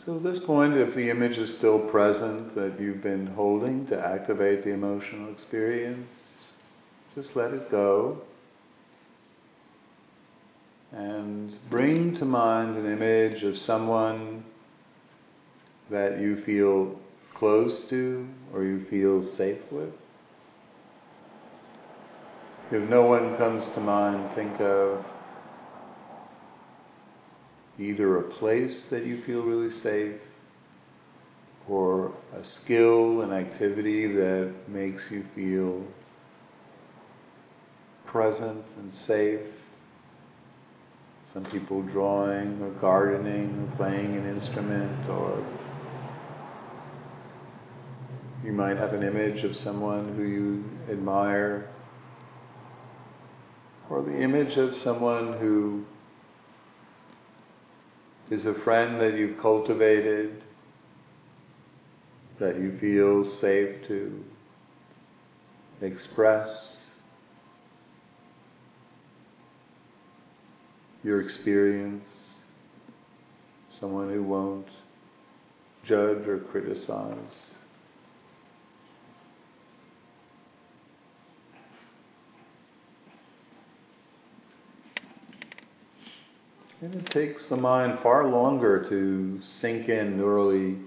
So at this point, if the image is still present that you've been holding to activate the emotional experience, just let it go. And bring to mind an image of someone that you feel close to or you feel safe with. If no one comes to mind, think of either a place that you feel really safe or a skill, an activity that makes you feel present and safe. Some people drawing or gardening or playing an instrument or you might have an image of someone who you admire or the image of someone who is a friend that you've cultivated, that you feel safe to express your experience, someone who won't judge or criticize. And it takes the mind far longer to sink in neurally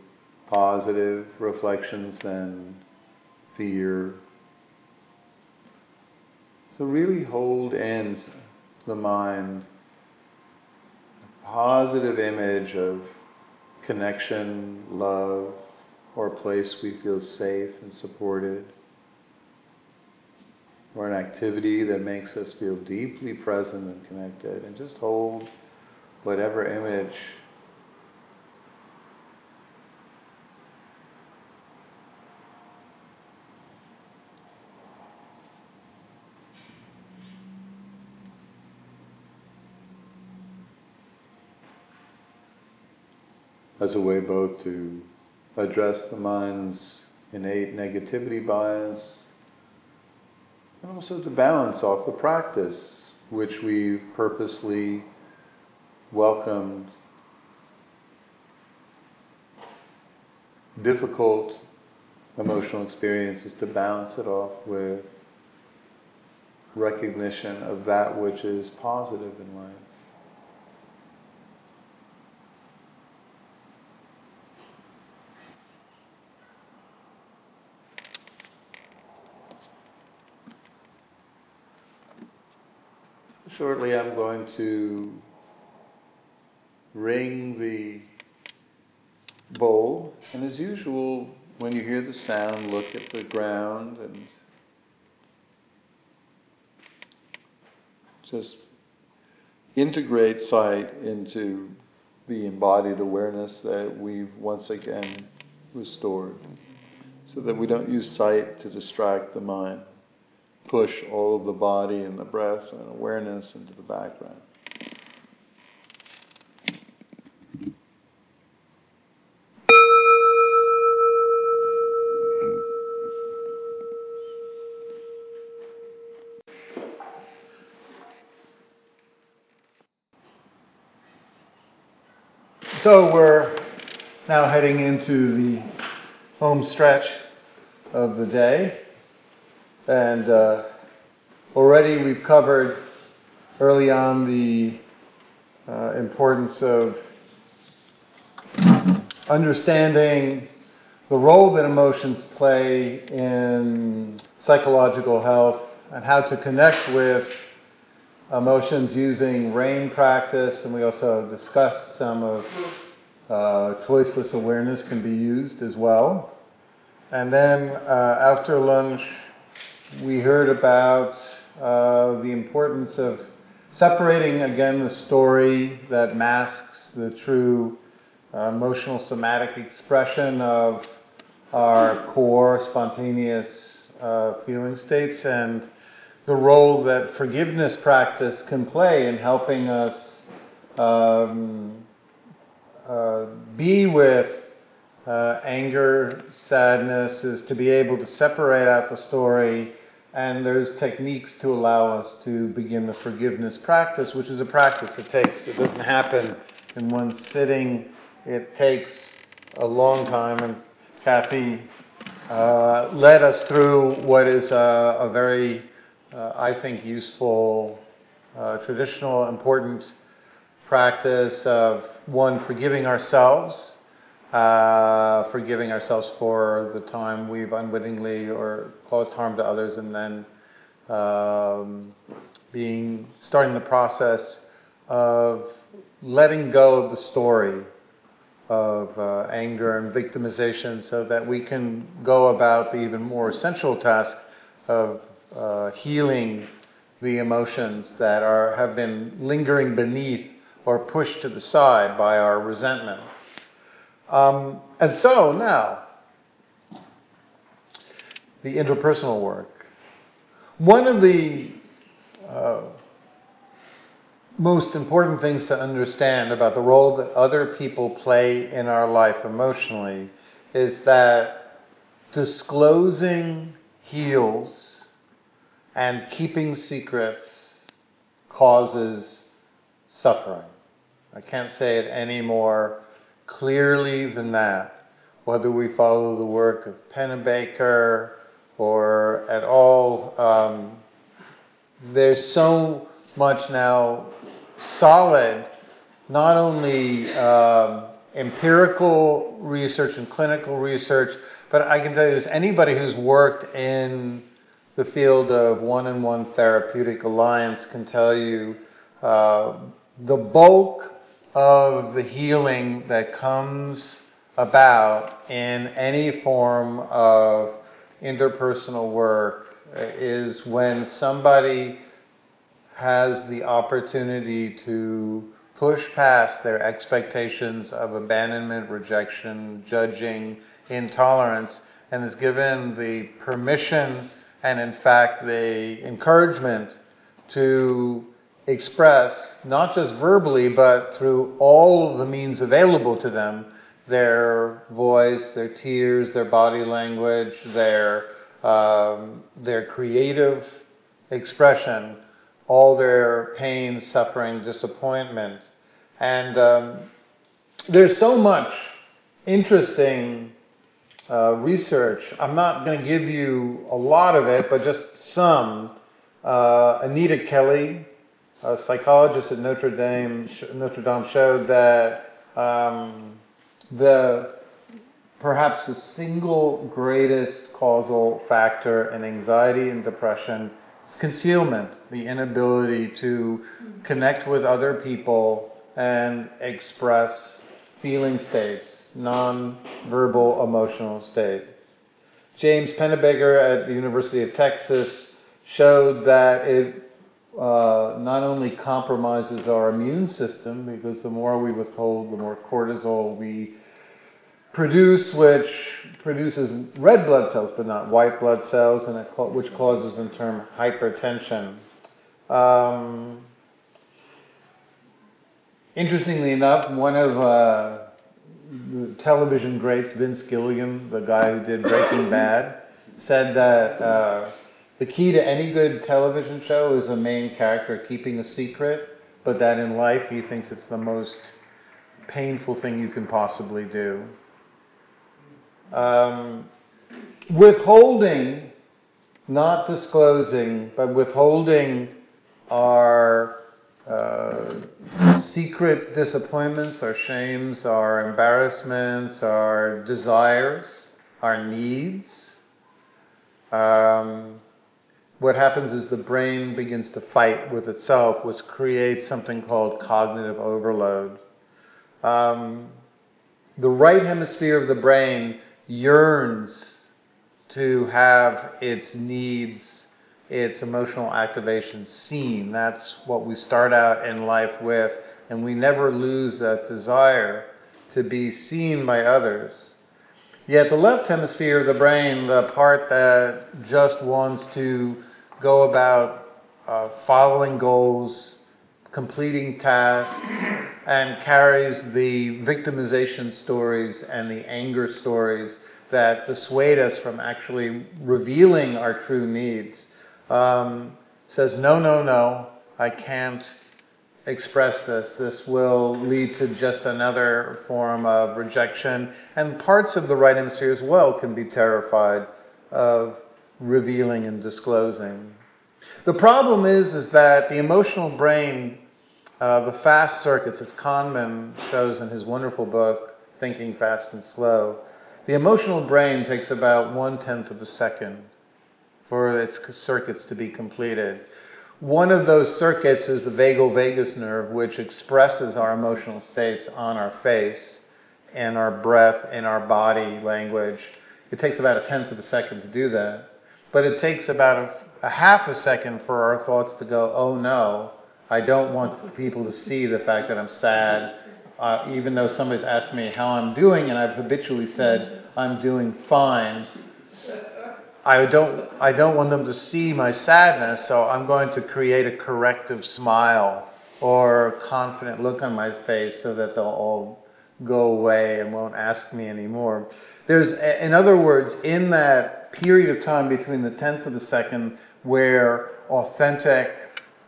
positive reflections than fear, So really hold in the mind a positive image of connection, love, or a place we feel safe and supported, or an activity that makes us feel deeply present and connected, and just hold whatever image as a way both to address the mind's innate negativity bias and also to balance off the practice which we purposely welcomed difficult emotional experiences to balance it off with recognition of that which is positive in life. Shortly, I'm going to ring the bowl, and as usual, when you hear the sound, look at the ground and just integrate sight into the embodied awareness that we've once again restored, so that we don't use sight to distract the mind push all of the body and the breath and awareness into the background. So we're now heading into the home stretch of the day. And uh, already we've covered early on the uh, importance of understanding the role that emotions play in psychological health and how to connect with emotions using RAIN practice. And we also discussed some of uh, choiceless awareness can be used as well. And then uh, after lunch, we heard about uh, the importance of separating again the story that masks the true uh, emotional somatic expression of our core spontaneous uh, feeling states and the role that forgiveness practice can play in helping us um, uh, be with uh, anger, sadness, is to be able to separate out the story and there's techniques to allow us to begin the forgiveness practice, which is a practice it takes. It doesn't happen in one sitting. It takes a long time. And Kathy uh, led us through what is a, a very, I think, useful, uh, traditional, important practice of one, forgiving ourselves uh, forgiving ourselves for the time we've unwittingly or caused harm to others, and then um, being starting the process of letting go of the story of uh, anger and victimization, so that we can go about the even more essential task of uh, healing the emotions that are have been lingering beneath or pushed to the side by our resentments. Um, and so now, the interpersonal work. One of the uh, most important things to understand about the role that other people play in our life emotionally is that disclosing heals and keeping secrets causes suffering. I can't say it any more clearly than that, whether we follow the work of Pennebaker or at all. Um, there's so much now solid, not only um, empirical research and clinical research, but I can tell you, there's anybody who's worked in the field of one on one therapeutic alliance can tell you uh, the bulk of the healing that comes about in any form of interpersonal work is when somebody has the opportunity to push past their expectations of abandonment, rejection, judging, intolerance, and is given the permission and, in fact, the encouragement to express, not just verbally, but through all of the means available to them, their voice, their tears, their body language, their, um, their creative expression, all their pain, suffering, disappointment. And um, there's so much interesting uh, research. I'm not going to give you a lot of it, but just some. Uh, Anita Kelly, a psychologist at Notre Dame, Notre Dame showed that um, the perhaps the single greatest causal factor in anxiety and depression is concealment, the inability to connect with other people and express feeling states, non-verbal emotional states. James Pennebaker at the University of Texas showed that it uh, not only compromises our immune system because the more we withhold, the more cortisol we produce, which produces red blood cells but not white blood cells, and which causes in turn hypertension. Um, interestingly enough, one of uh, television greats, Vince Gilligan, the guy who did Breaking [COUGHS] Bad, said that. Uh, the key to any good television show is a main character keeping a secret, but that in life he thinks it's the most painful thing you can possibly do. Um, withholding, not disclosing, but withholding our uh, secret disappointments, our shames, our embarrassments, our desires, our needs. Um, what happens is the brain begins to fight with itself, which creates something called cognitive overload. Um, the right hemisphere of the brain yearns to have its needs, its emotional activation seen. That's what we start out in life with, and we never lose that desire to be seen by others. Yet the left hemisphere of the brain, the part that just wants to go about uh, following goals, completing tasks, and carries the victimization stories and the anger stories that dissuade us from actually revealing our true needs. Um, says, no, no, no, I can't express this. This will lead to just another form of rejection. And parts of the right hemisphere as well can be terrified of revealing and disclosing. The problem is, is that the emotional brain, uh, the fast circuits, as Kahneman shows in his wonderful book, Thinking Fast and Slow, the emotional brain takes about one tenth of a second for its circuits to be completed. One of those circuits is the vagal vagus nerve, which expresses our emotional states on our face and our breath and our body language. It takes about a tenth of a second to do that. But it takes about a, a half a second for our thoughts to go, oh no, I don't want people to see the fact that I'm sad. Uh, even though somebody's asked me how I'm doing, and I've habitually said I'm doing fine, I don't, I don't want them to see my sadness, so I'm going to create a corrective smile or confident look on my face so that they'll all go away and won't ask me anymore. There's, in other words, in that period of time between the tenth of a second where authentic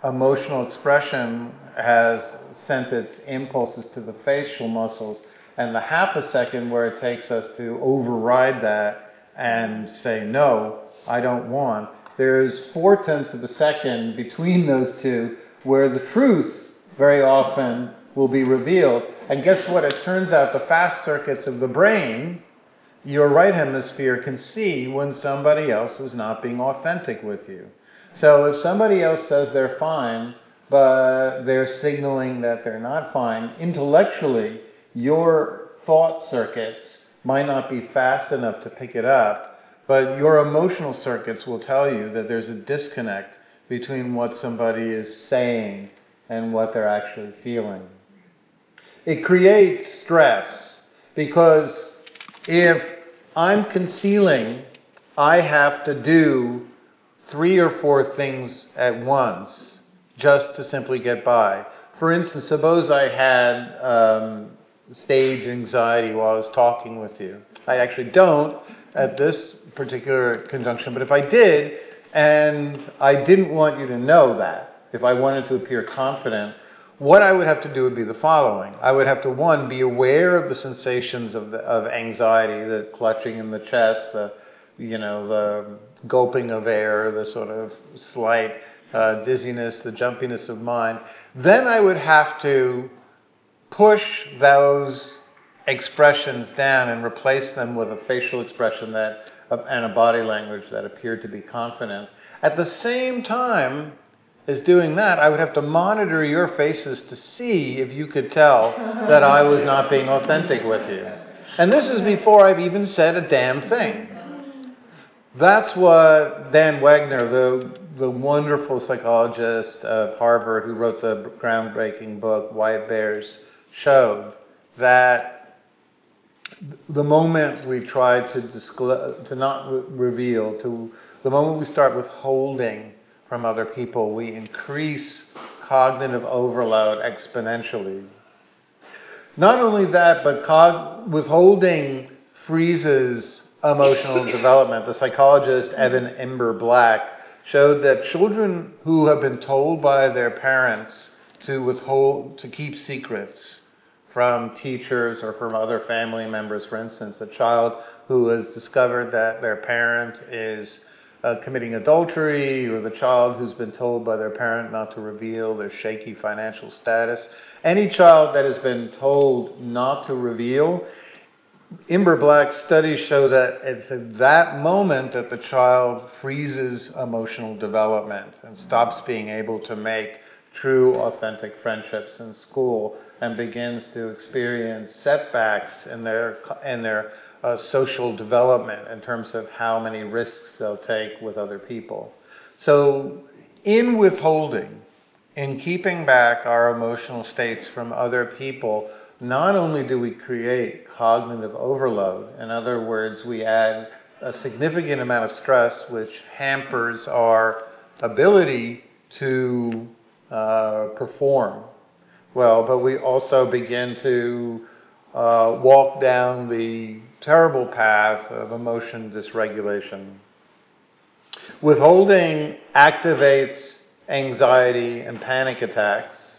emotional expression has sent its impulses to the facial muscles, and the half a second where it takes us to override that and say, no, I don't want, there's four tenths of a second between those two where the truth very often will be revealed. And guess what? It turns out the fast circuits of the brain your right hemisphere can see when somebody else is not being authentic with you. So if somebody else says they're fine, but they're signaling that they're not fine, intellectually, your thought circuits might not be fast enough to pick it up, but your emotional circuits will tell you that there's a disconnect between what somebody is saying and what they're actually feeling. It creates stress because if I'm concealing, I have to do three or four things at once just to simply get by. For instance, suppose I had um, stage anxiety while I was talking with you. I actually don't at this particular conjunction, but if I did, and I didn't want you to know that, if I wanted to appear confident, what I would have to do would be the following. I would have to, one, be aware of the sensations of, the, of anxiety, the clutching in the chest, the, you know, the gulping of air, the sort of slight uh, dizziness, the jumpiness of mind. Then I would have to push those expressions down and replace them with a facial expression that and a body language that appeared to be confident. At the same time as doing that, I would have to monitor your faces to see if you could tell that I was not being authentic with you. And this is before I've even said a damn thing. That's what Dan Wegner, the, the wonderful psychologist of Harvard who wrote the groundbreaking book White Bears, showed that the moment we try to disclose, to not re- reveal, to the moment we start withholding from other people, we increase cognitive overload exponentially. Not only that, but cog- withholding freezes emotional [LAUGHS] development. The psychologist Evan Imber Black showed that children who have been told by their parents to withhold, to keep secrets, from teachers or from other family members. For instance, a child who has discovered that their parent is uh, committing adultery, or the child who's been told by their parent not to reveal their shaky financial status. Any child that has been told not to reveal, Imber Black studies show that it's at that moment that the child freezes emotional development and stops being able to make true, authentic friendships in school and begins to experience setbacks in their in their uh, social development in terms of how many risks they'll take with other people. So, in withholding, in keeping back our emotional states from other people, not only do we create cognitive overload, in other words, we add a significant amount of stress which hampers our ability to uh, perform well, but we also begin to uh, walk down the terrible path of emotion dysregulation. Withholding activates anxiety and panic attacks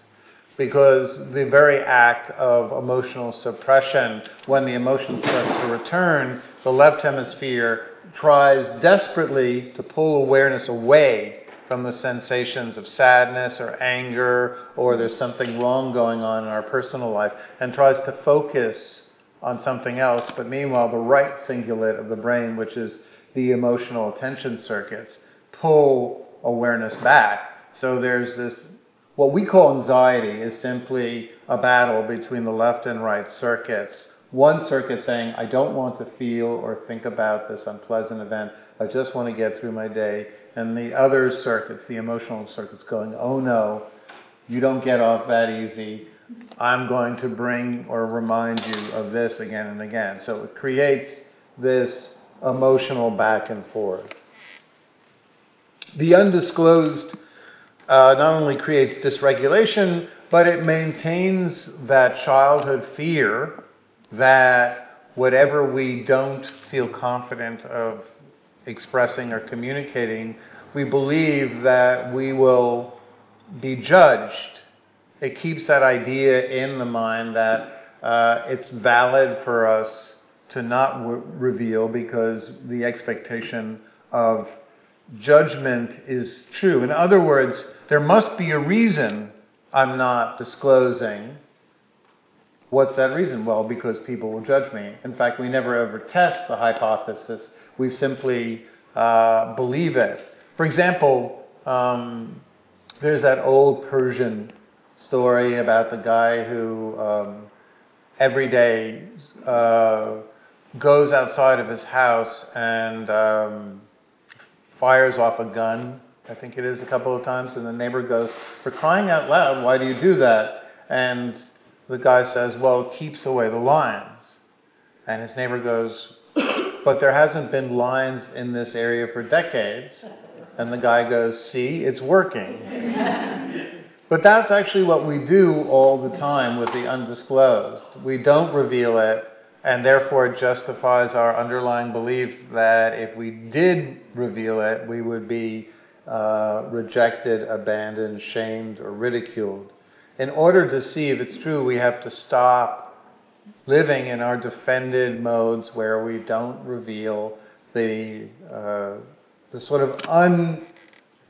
because the very act of emotional suppression, when the emotion starts to return, the left hemisphere tries desperately to pull awareness away from the sensations of sadness or anger or there's something wrong going on in our personal life and tries to focus on something else. But meanwhile, the right cingulate of the brain, which is the emotional attention circuits, pull awareness back. So there's this, what we call anxiety is simply a battle between the left and right circuits. One circuit saying, I don't want to feel or think about this unpleasant event. I just want to get through my day and the other circuits, the emotional circuits, going, oh no, you don't get off that easy. I'm going to bring or remind you of this again and again. So it creates this emotional back and forth. The undisclosed uh, not only creates dysregulation, but it maintains that childhood fear that whatever we don't feel confident of expressing or communicating, we believe that we will be judged. It keeps that idea in the mind that uh, it's valid for us to not w- reveal because the expectation of judgment is true. In other words, there must be a reason I'm not disclosing What's that reason? Well, because people will judge me. In fact, we never ever test the hypothesis. We simply uh, believe it. For example, um, there's that old Persian story about the guy who um, every day uh, goes outside of his house and um, fires off a gun. I think it is a couple of times, and the neighbor goes, "For crying out loud, why do you do that?" And the guy says, "Well, it keeps away the lions." And his neighbor goes, "But there hasn't been lines in this area for decades." And the guy goes, "See, it's working." [LAUGHS] But that's actually what we do all the time with the undisclosed. We don't reveal it, and therefore it justifies our underlying belief that if we did reveal it, we would be uh, rejected, abandoned, shamed, or ridiculed. In order to see if it's true, we have to stop living in our defended modes where we don't reveal the, uh, the sort of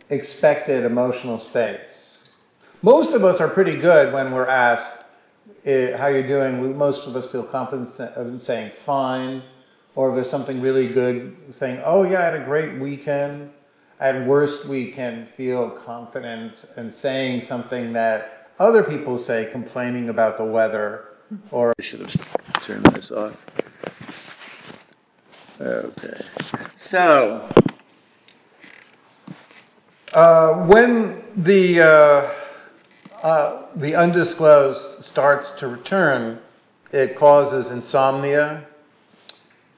unexpected emotional states. Most of us are pretty good when we're asked, eh, how you're doing, most of us feel confident in saying fine, or if there's something really good, saying, oh yeah, I had a great weekend. At worst, we can feel confident in saying something that other people say, complaining about the weather, or I should have turned this off. Okay. So, uh, when the uh, uh, the undisclosed starts to return, it causes insomnia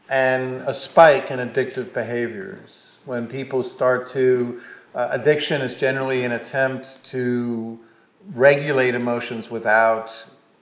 and a spike in addictive behaviors. When people start to, uh, addiction is generally an attempt to regulate emotions without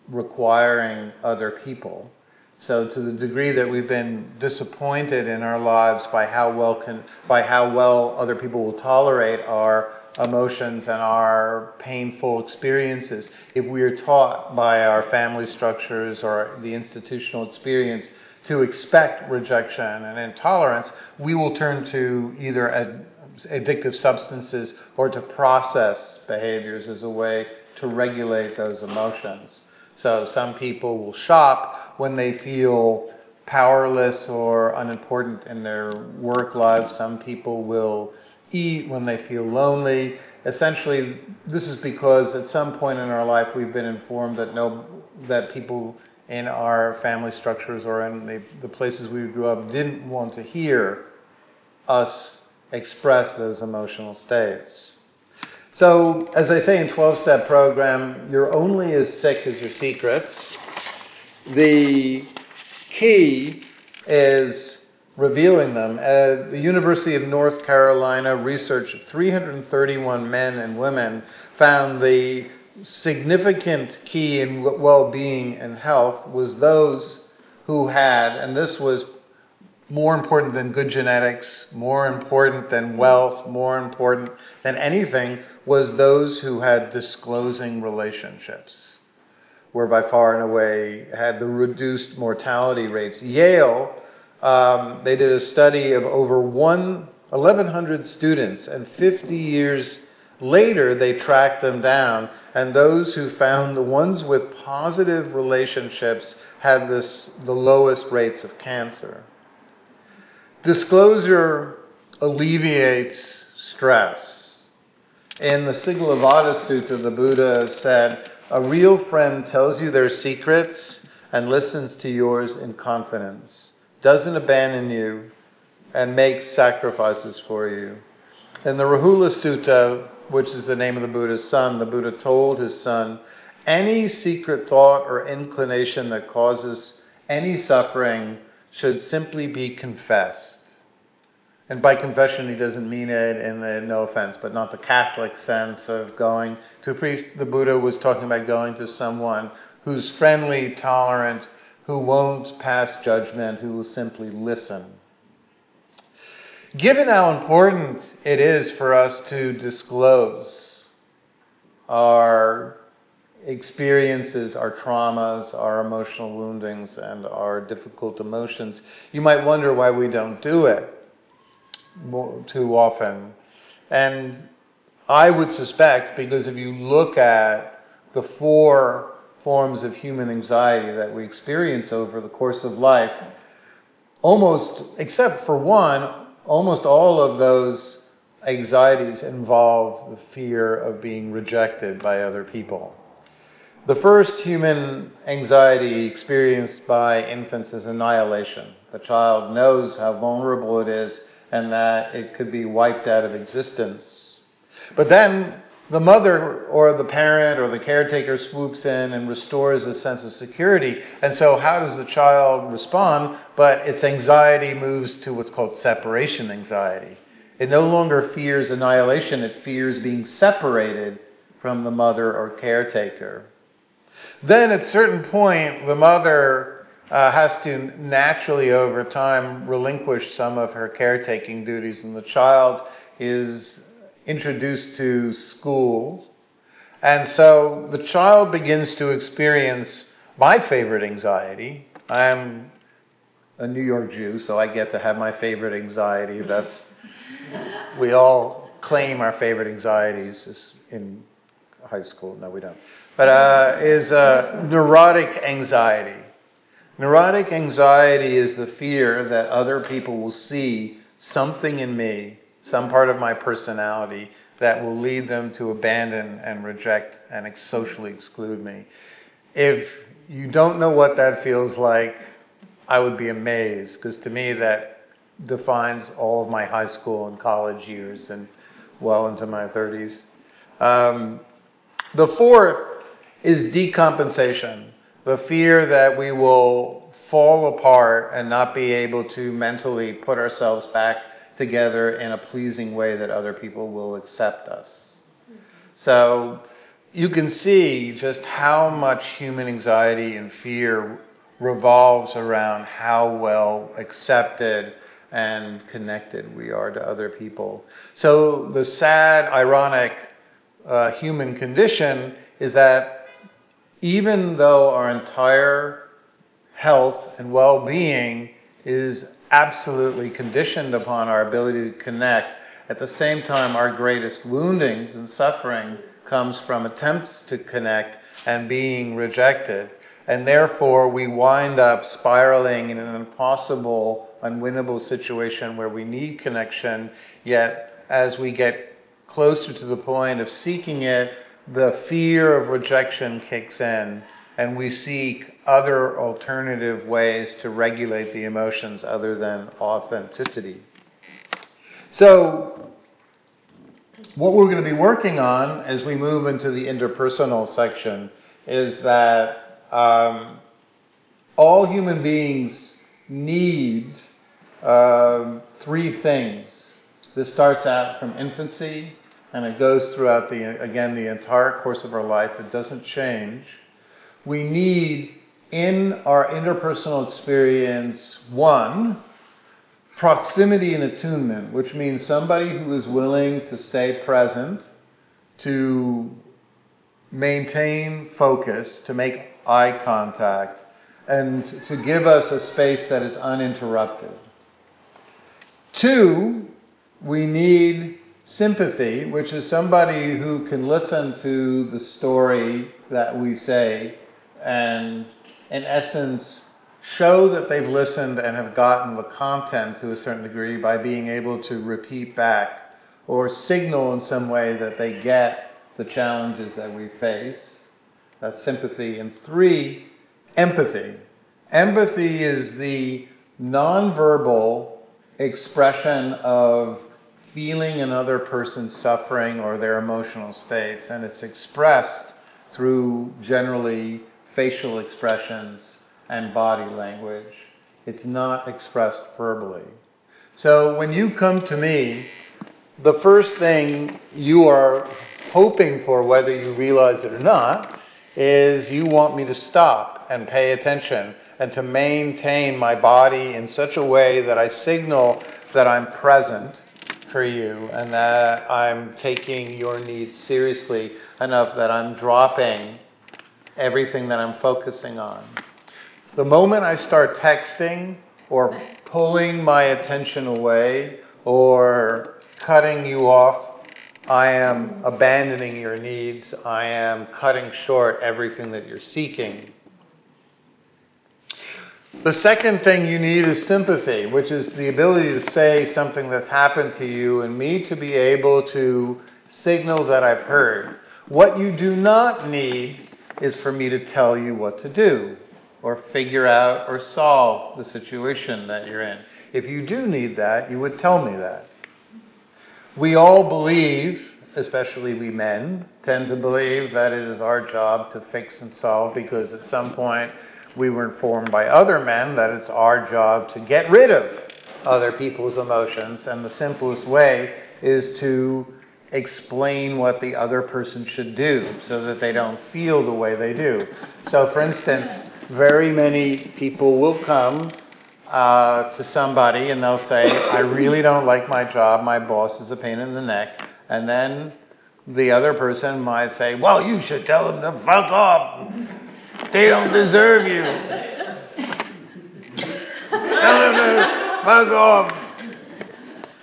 requiring other people. So to the degree that we've been disappointed in our lives by how well can, by how well other people will tolerate our emotions and our painful experiences. If we are taught by our family structures or the institutional experience to expect rejection and intolerance, we will turn to either ad- addictive substances or to process behaviors as a way to regulate those emotions. So some people will shop when they feel powerless or unimportant in their work lives. Some people will eat when they feel lonely. Essentially, this is because at some point in our life we've been informed that no, that people in our family structures or in the, the places we grew up didn't want to hear us express those emotional states. So, as I say in 12 step program, you're only as sick as your secrets. The key is revealing them. The University of North Carolina, research of 331 men and women found the significant key in well being and health was those who had, and this was more important than good genetics, more important than wealth, more important than anything, was those who had disclosing relationships, were by far and away had the reduced mortality rates. Yale um, they did a study of over one, 1,100 students, and 50 years later, they tracked them down. And those who found the ones with positive relationships had this, the lowest rates of cancer. Disclosure alleviates stress. In the Sigalovada Sutta, the Buddha said, A real friend tells you their secrets and listens to yours in confidence doesn't abandon you, and makes sacrifices for you. In the Rahula Sutta, which is the name of the Buddha's son, the Buddha told his son, any secret thought or inclination that causes any suffering should simply be confessed. And by confession, he doesn't mean it in the, no offense, but not the Catholic sense of going to a priest. The Buddha was talking about going to someone who's friendly, tolerant, who won't pass judgment, who will simply listen. Given how important it is for us to disclose our experiences, our traumas, our emotional woundings, and our difficult emotions, you might wonder why we don't do it too often. And I would suspect, because if you look at the four forms of human anxiety that we experience over the course of life, almost, except for one, almost all of those anxieties involve the fear of being rejected by other people. The first human anxiety experienced by infants is annihilation. The child knows how vulnerable it is and that it could be wiped out of existence. But then the mother or the parent or the caretaker swoops in and restores a sense of security. And so, how does the child respond? But its anxiety moves to what's called separation anxiety. It no longer fears annihilation, it fears being separated from the mother or caretaker. Then, at a certain point, the mother uh, has to naturally, over time, relinquish some of her caretaking duties, and the child is introduced to school. And so the child begins to experience my favorite anxiety. I'm a New York Jew, so I get to have my favorite anxiety. That's we all claim our favorite anxieties in high school. No, we don't. But uh, is uh, neurotic anxiety. Neurotic anxiety is the fear that other people will see something in me some part of my personality that will lead them to abandon and reject and socially exclude me. If you don't know what that feels like, I would be amazed because to me that defines all of my high school and college years and well into my 30s. Um, the fourth is decompensation, the fear that we will fall apart and not be able to mentally put ourselves back together in a pleasing way that other people will accept us. So you can see just how much human anxiety and fear revolves around how well accepted and connected we are to other people. So the sad, ironic uh, human condition is that even though our entire health and well being is absolutely conditioned upon our ability to connect. At the same time, our greatest woundings and suffering comes from attempts to connect and being rejected. And therefore, we wind up spiraling in an impossible, unwinnable situation where we need connection, yet as we get closer to the point of seeking it, the fear of rejection kicks in and we seek other alternative ways to regulate the emotions other than authenticity. So, what we're going to be working on as we move into the interpersonal section is that um, all human beings need uh, three things. This starts out from infancy and it goes throughout the again the entire course of our life. It doesn't change we need in our interpersonal experience one, proximity and attunement, which means somebody who is willing to stay present, to maintain focus, to make eye contact, and to give us a space that is uninterrupted. Two, we need sympathy, which is somebody who can listen to the story that we say and, in essence, show that they've listened and have gotten the content to a certain degree by being able to repeat back or signal in some way that they get the challenges that we face. That's sympathy. And three, empathy. Empathy is the nonverbal expression of feeling another person's suffering or their emotional states, and it's expressed through generally facial expressions, and body language. It's not expressed verbally. So when you come to me, the first thing you are hoping for, whether you realize it or not, is you want me to stop and pay attention and to maintain my body in such a way that I signal that I'm present for you and that I'm taking your needs seriously enough that I'm dropping everything that I'm focusing on. The moment I start texting or pulling my attention away or cutting you off I am abandoning your needs. I am cutting short everything that you're seeking. The second thing you need is sympathy, which is the ability to say something that's happened to you and me to be able to signal that I've heard. What you do not need is for me to tell you what to do or figure out or solve the situation that you're in. If you do need that, you would tell me that. We all believe, especially we men, tend to believe that it is our job to fix and solve because at some point we were informed by other men that it's our job to get rid of other people's emotions, and the simplest way is to explain what the other person should do so that they don't feel the way they do. So, for instance, very many people will come uh, to somebody and they'll say, I really don't like my job, my boss is a pain in the neck. And then the other person might say, Well, you should tell them to fuck off. They don't deserve you. tell them to fuck off.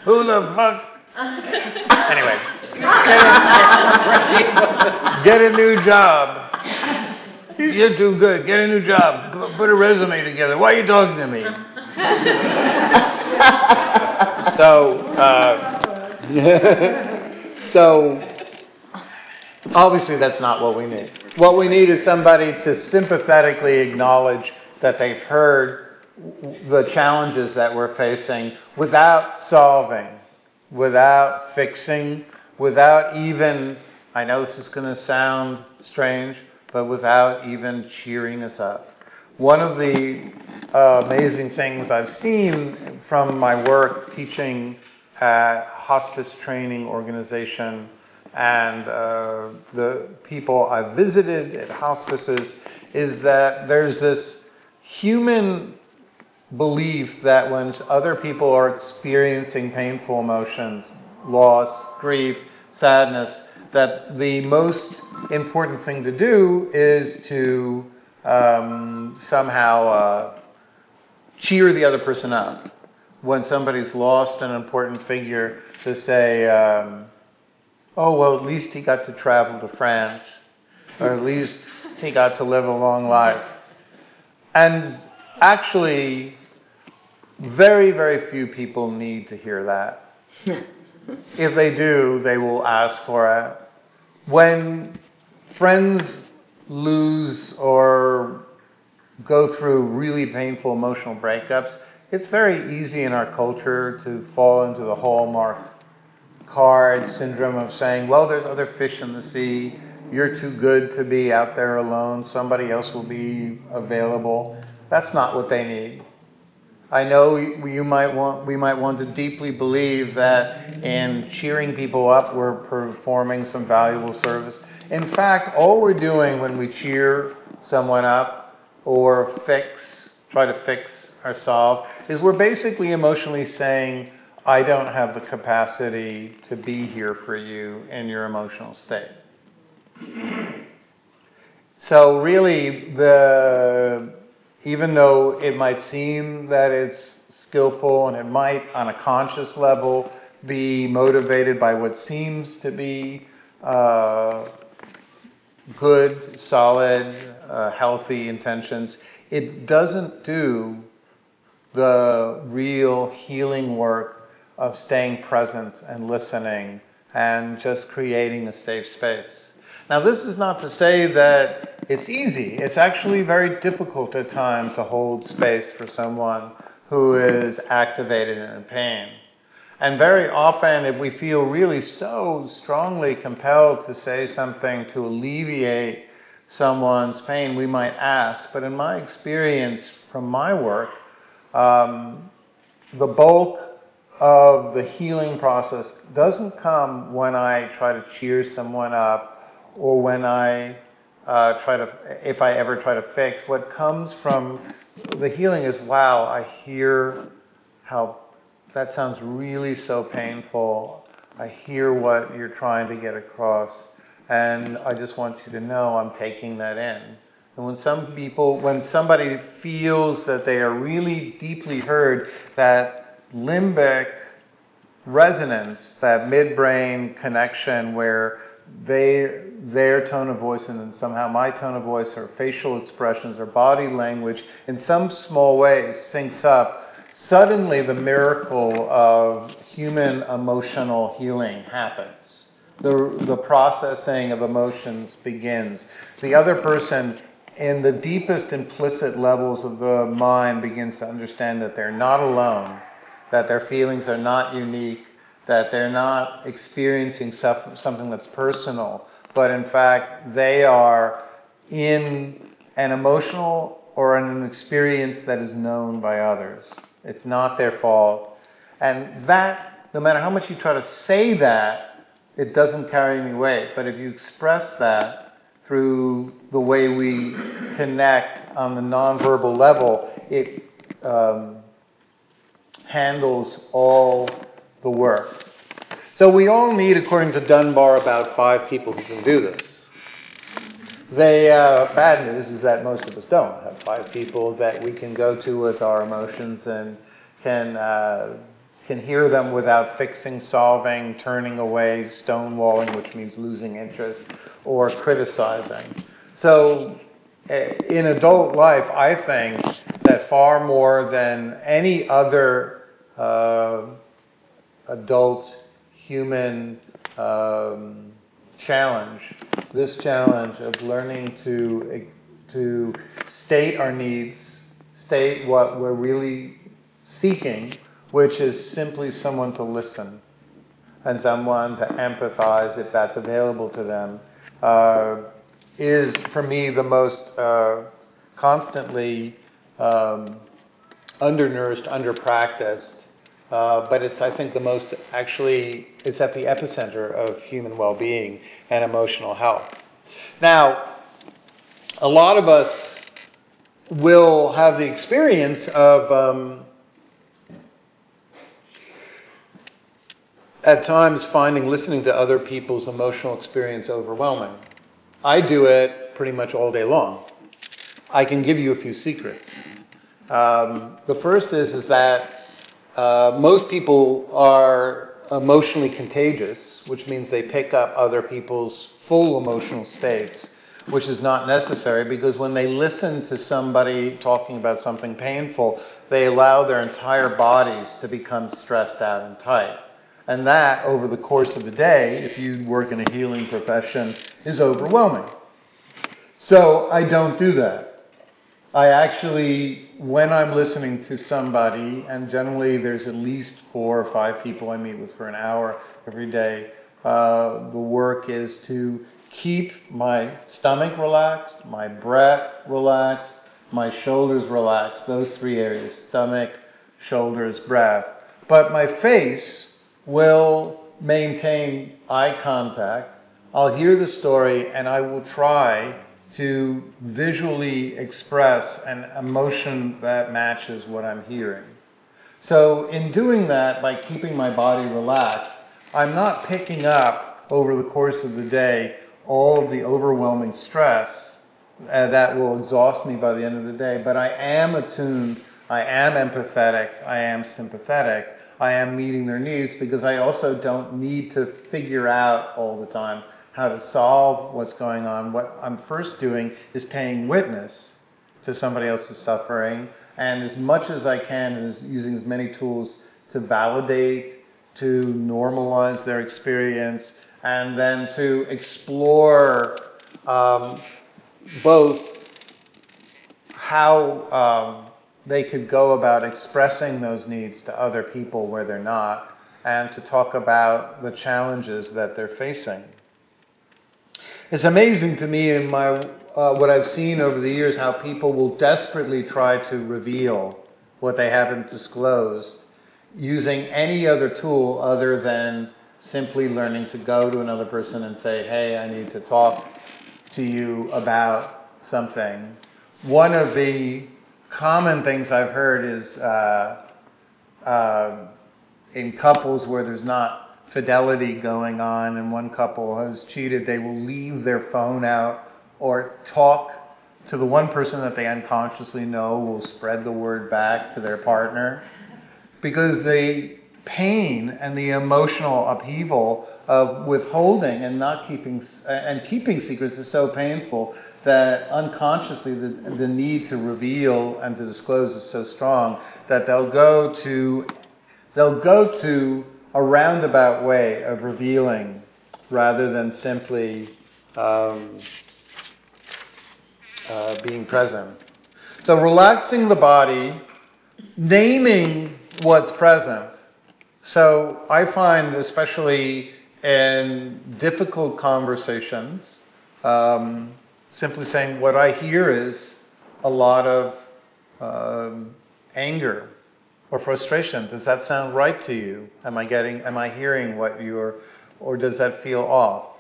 Who the fuck? Anyway, get a, get a new job. You're too good. Get a new job. Put a resume together. Why are you talking to me? so, uh, [LAUGHS] so obviously that's not what we need. What we need is somebody to sympathetically acknowledge that they've heard the challenges that we're facing without solving, without fixing, without even, I know this is going to sound strange, but without even cheering us up. One of the uh, amazing things I've seen from my work teaching at hospice training organization and uh, the people I've visited at hospices is that there's this human belief that when other people are experiencing painful emotions, loss, grief, sadness, that the most important thing to do is to um, somehow uh, cheer the other person up. When somebody's lost an important figure, to say, um, oh, well, at least he got to travel to France, or at least he got to live a long life. And actually, very, very few people need to hear that. [LAUGHS] if they do, they will ask for it. When friends lose or go through really painful emotional breakups, it's very easy in our culture to fall into the hallmark card syndrome of saying, well, there's other fish in the sea. You're too good to be out there alone. Somebody else will be available. That's not what they need. I know you might want, we might want to deeply believe that in cheering people up, we're performing some valuable service. In fact, all we're doing when we cheer someone up or fix, try to fix or solve, is we're basically emotionally saying, I don't have the capacity to be here for you in your emotional state. So really, the even though it might seem that it's skillful and it might, on a conscious level, be motivated by what seems to be uh, good, solid, uh, healthy intentions, it doesn't do the real healing work of staying present and listening and just creating a safe space. Now, this is not to say that it's easy. It's actually very difficult at times to hold space for someone who is activated and in pain. And very often, if we feel really so strongly compelled to say something to alleviate someone's pain, we might ask. But in my experience from my work, um, the bulk of the healing process doesn't come when I try to cheer someone up or when I uh, try to, if I ever try to fix. What comes from the healing is, wow, I hear how that sounds really so painful. I hear what you're trying to get across, and I just want you to know I'm taking that in. And when some people, when somebody feels that they are really deeply heard, that limbic resonance, that midbrain connection where they, their tone of voice and then somehow my tone of voice or facial expressions or body language in some small way syncs up, suddenly the miracle of human emotional healing happens. The, the processing of emotions begins. The other person, in the deepest implicit levels of the mind, begins to understand that they're not alone, that their feelings are not unique, that they're not experiencing something that's personal, but in fact they are in an emotional or an experience that is known by others. It's not their fault. And that, no matter how much you try to say that, it doesn't carry any weight. But if you express that through the way we connect on the nonverbal level, it um, handles all the work. So we all need, according to Dunbar, about five people who can do this. The uh, bad news is that most of us don't have five people that we can go to with our emotions and can uh, can hear them without fixing, solving, turning away, stonewalling, which means losing interest, or criticizing. So, uh, in adult life, I think that far more than any other uh, adult human um, challenge, this challenge of learning to to state our needs, state what we're really seeking, which is simply someone to listen and someone to empathize if that's available to them, uh, is for me the most uh, constantly um, undernourished, underpracticed uh, but it's, I think, the most actually, it's at the epicenter of human well being and emotional health. Now, a lot of us will have the experience of, um, at times, finding listening to other people's emotional experience overwhelming. I do it pretty much all day long. I can give you a few secrets. Um, the first is, is that uh, most people are emotionally contagious, which means they pick up other people's full emotional states, which is not necessary because when they listen to somebody talking about something painful, they allow their entire bodies to become stressed out and tight. And that, over the course of the day, if you work in a healing profession, is overwhelming. So I don't do that. I actually, when I'm listening to somebody, and generally there's at least four or five people I meet with for an hour every day, uh, the work is to keep my stomach relaxed, my breath relaxed, my shoulders relaxed, those three areas stomach, shoulders, breath. But my face will maintain eye contact. I'll hear the story and I will try to visually express an emotion that matches what I'm hearing. So, in doing that, by keeping my body relaxed, I'm not picking up over the course of the day all of the overwhelming stress uh, that will exhaust me by the end of the day, but I am attuned, I am empathetic, I am sympathetic, I am meeting their needs because I also don't need to figure out all the time how to solve what's going on. What I'm first doing is paying witness to somebody else's suffering, and as much as I can, is using as many tools to validate, to normalize their experience, and then to explore um, both how um, they could go about expressing those needs to other people where they're not, and to talk about the challenges that they're facing. It's amazing to me in my uh, what I've seen over the years how people will desperately try to reveal what they haven't disclosed using any other tool other than simply learning to go to another person and say, "Hey, I need to talk to you about something." One of the common things I've heard is uh, uh, in couples where there's not fidelity going on and one couple has cheated, they will leave their phone out or talk to the one person that they unconsciously know will spread the word back to their partner. Because the pain and the emotional upheaval of withholding and not keeping and keeping secrets is so painful that unconsciously the, the need to reveal and to disclose is so strong that they'll go to they'll go to a roundabout way of revealing rather than simply um, uh, being present. So relaxing the body, naming what's present. So I find, especially in difficult conversations, um, simply saying what I hear is a lot of um, anger or frustration. Does that sound right to you? Am I getting? Am I hearing what you're, or does that feel off?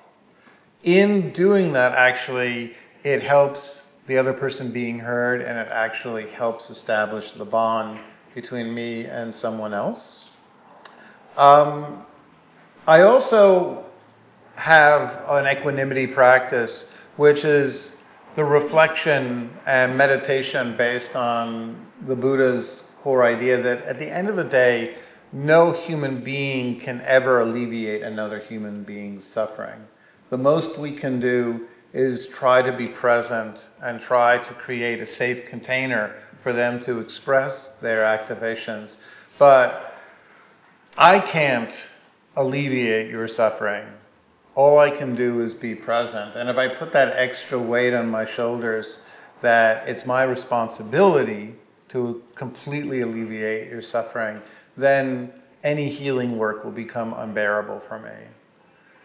In doing that, actually, it helps the other person being heard, and it actually helps establish the bond between me and someone else. Um, I also have an equanimity practice, which is the reflection and meditation based on the Buddha's core idea that at the end of the day, no human being can ever alleviate another human being's suffering. The most we can do is try to be present and try to create a safe container for them to express their activations. But I can't alleviate your suffering. All I can do is be present. And if I put that extra weight on my shoulders, that it's my responsibility to completely alleviate your suffering, then any healing work will become unbearable for me.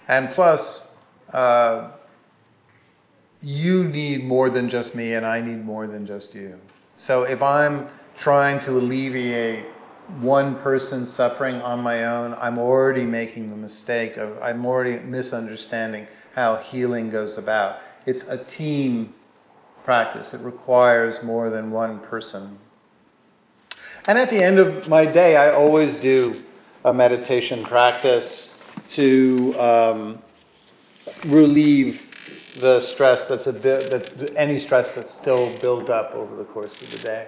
And plus, uh, you need more than just me, and I need more than just you. So if I'm trying to alleviate one person's suffering on my own, I'm already making the mistake of, I'm already misunderstanding how healing goes about. It's a team practice, it requires more than one person. And at the end of my day, I always do a meditation practice to um, relieve the stress that's a bit that's any stress that's still built up over the course of the day.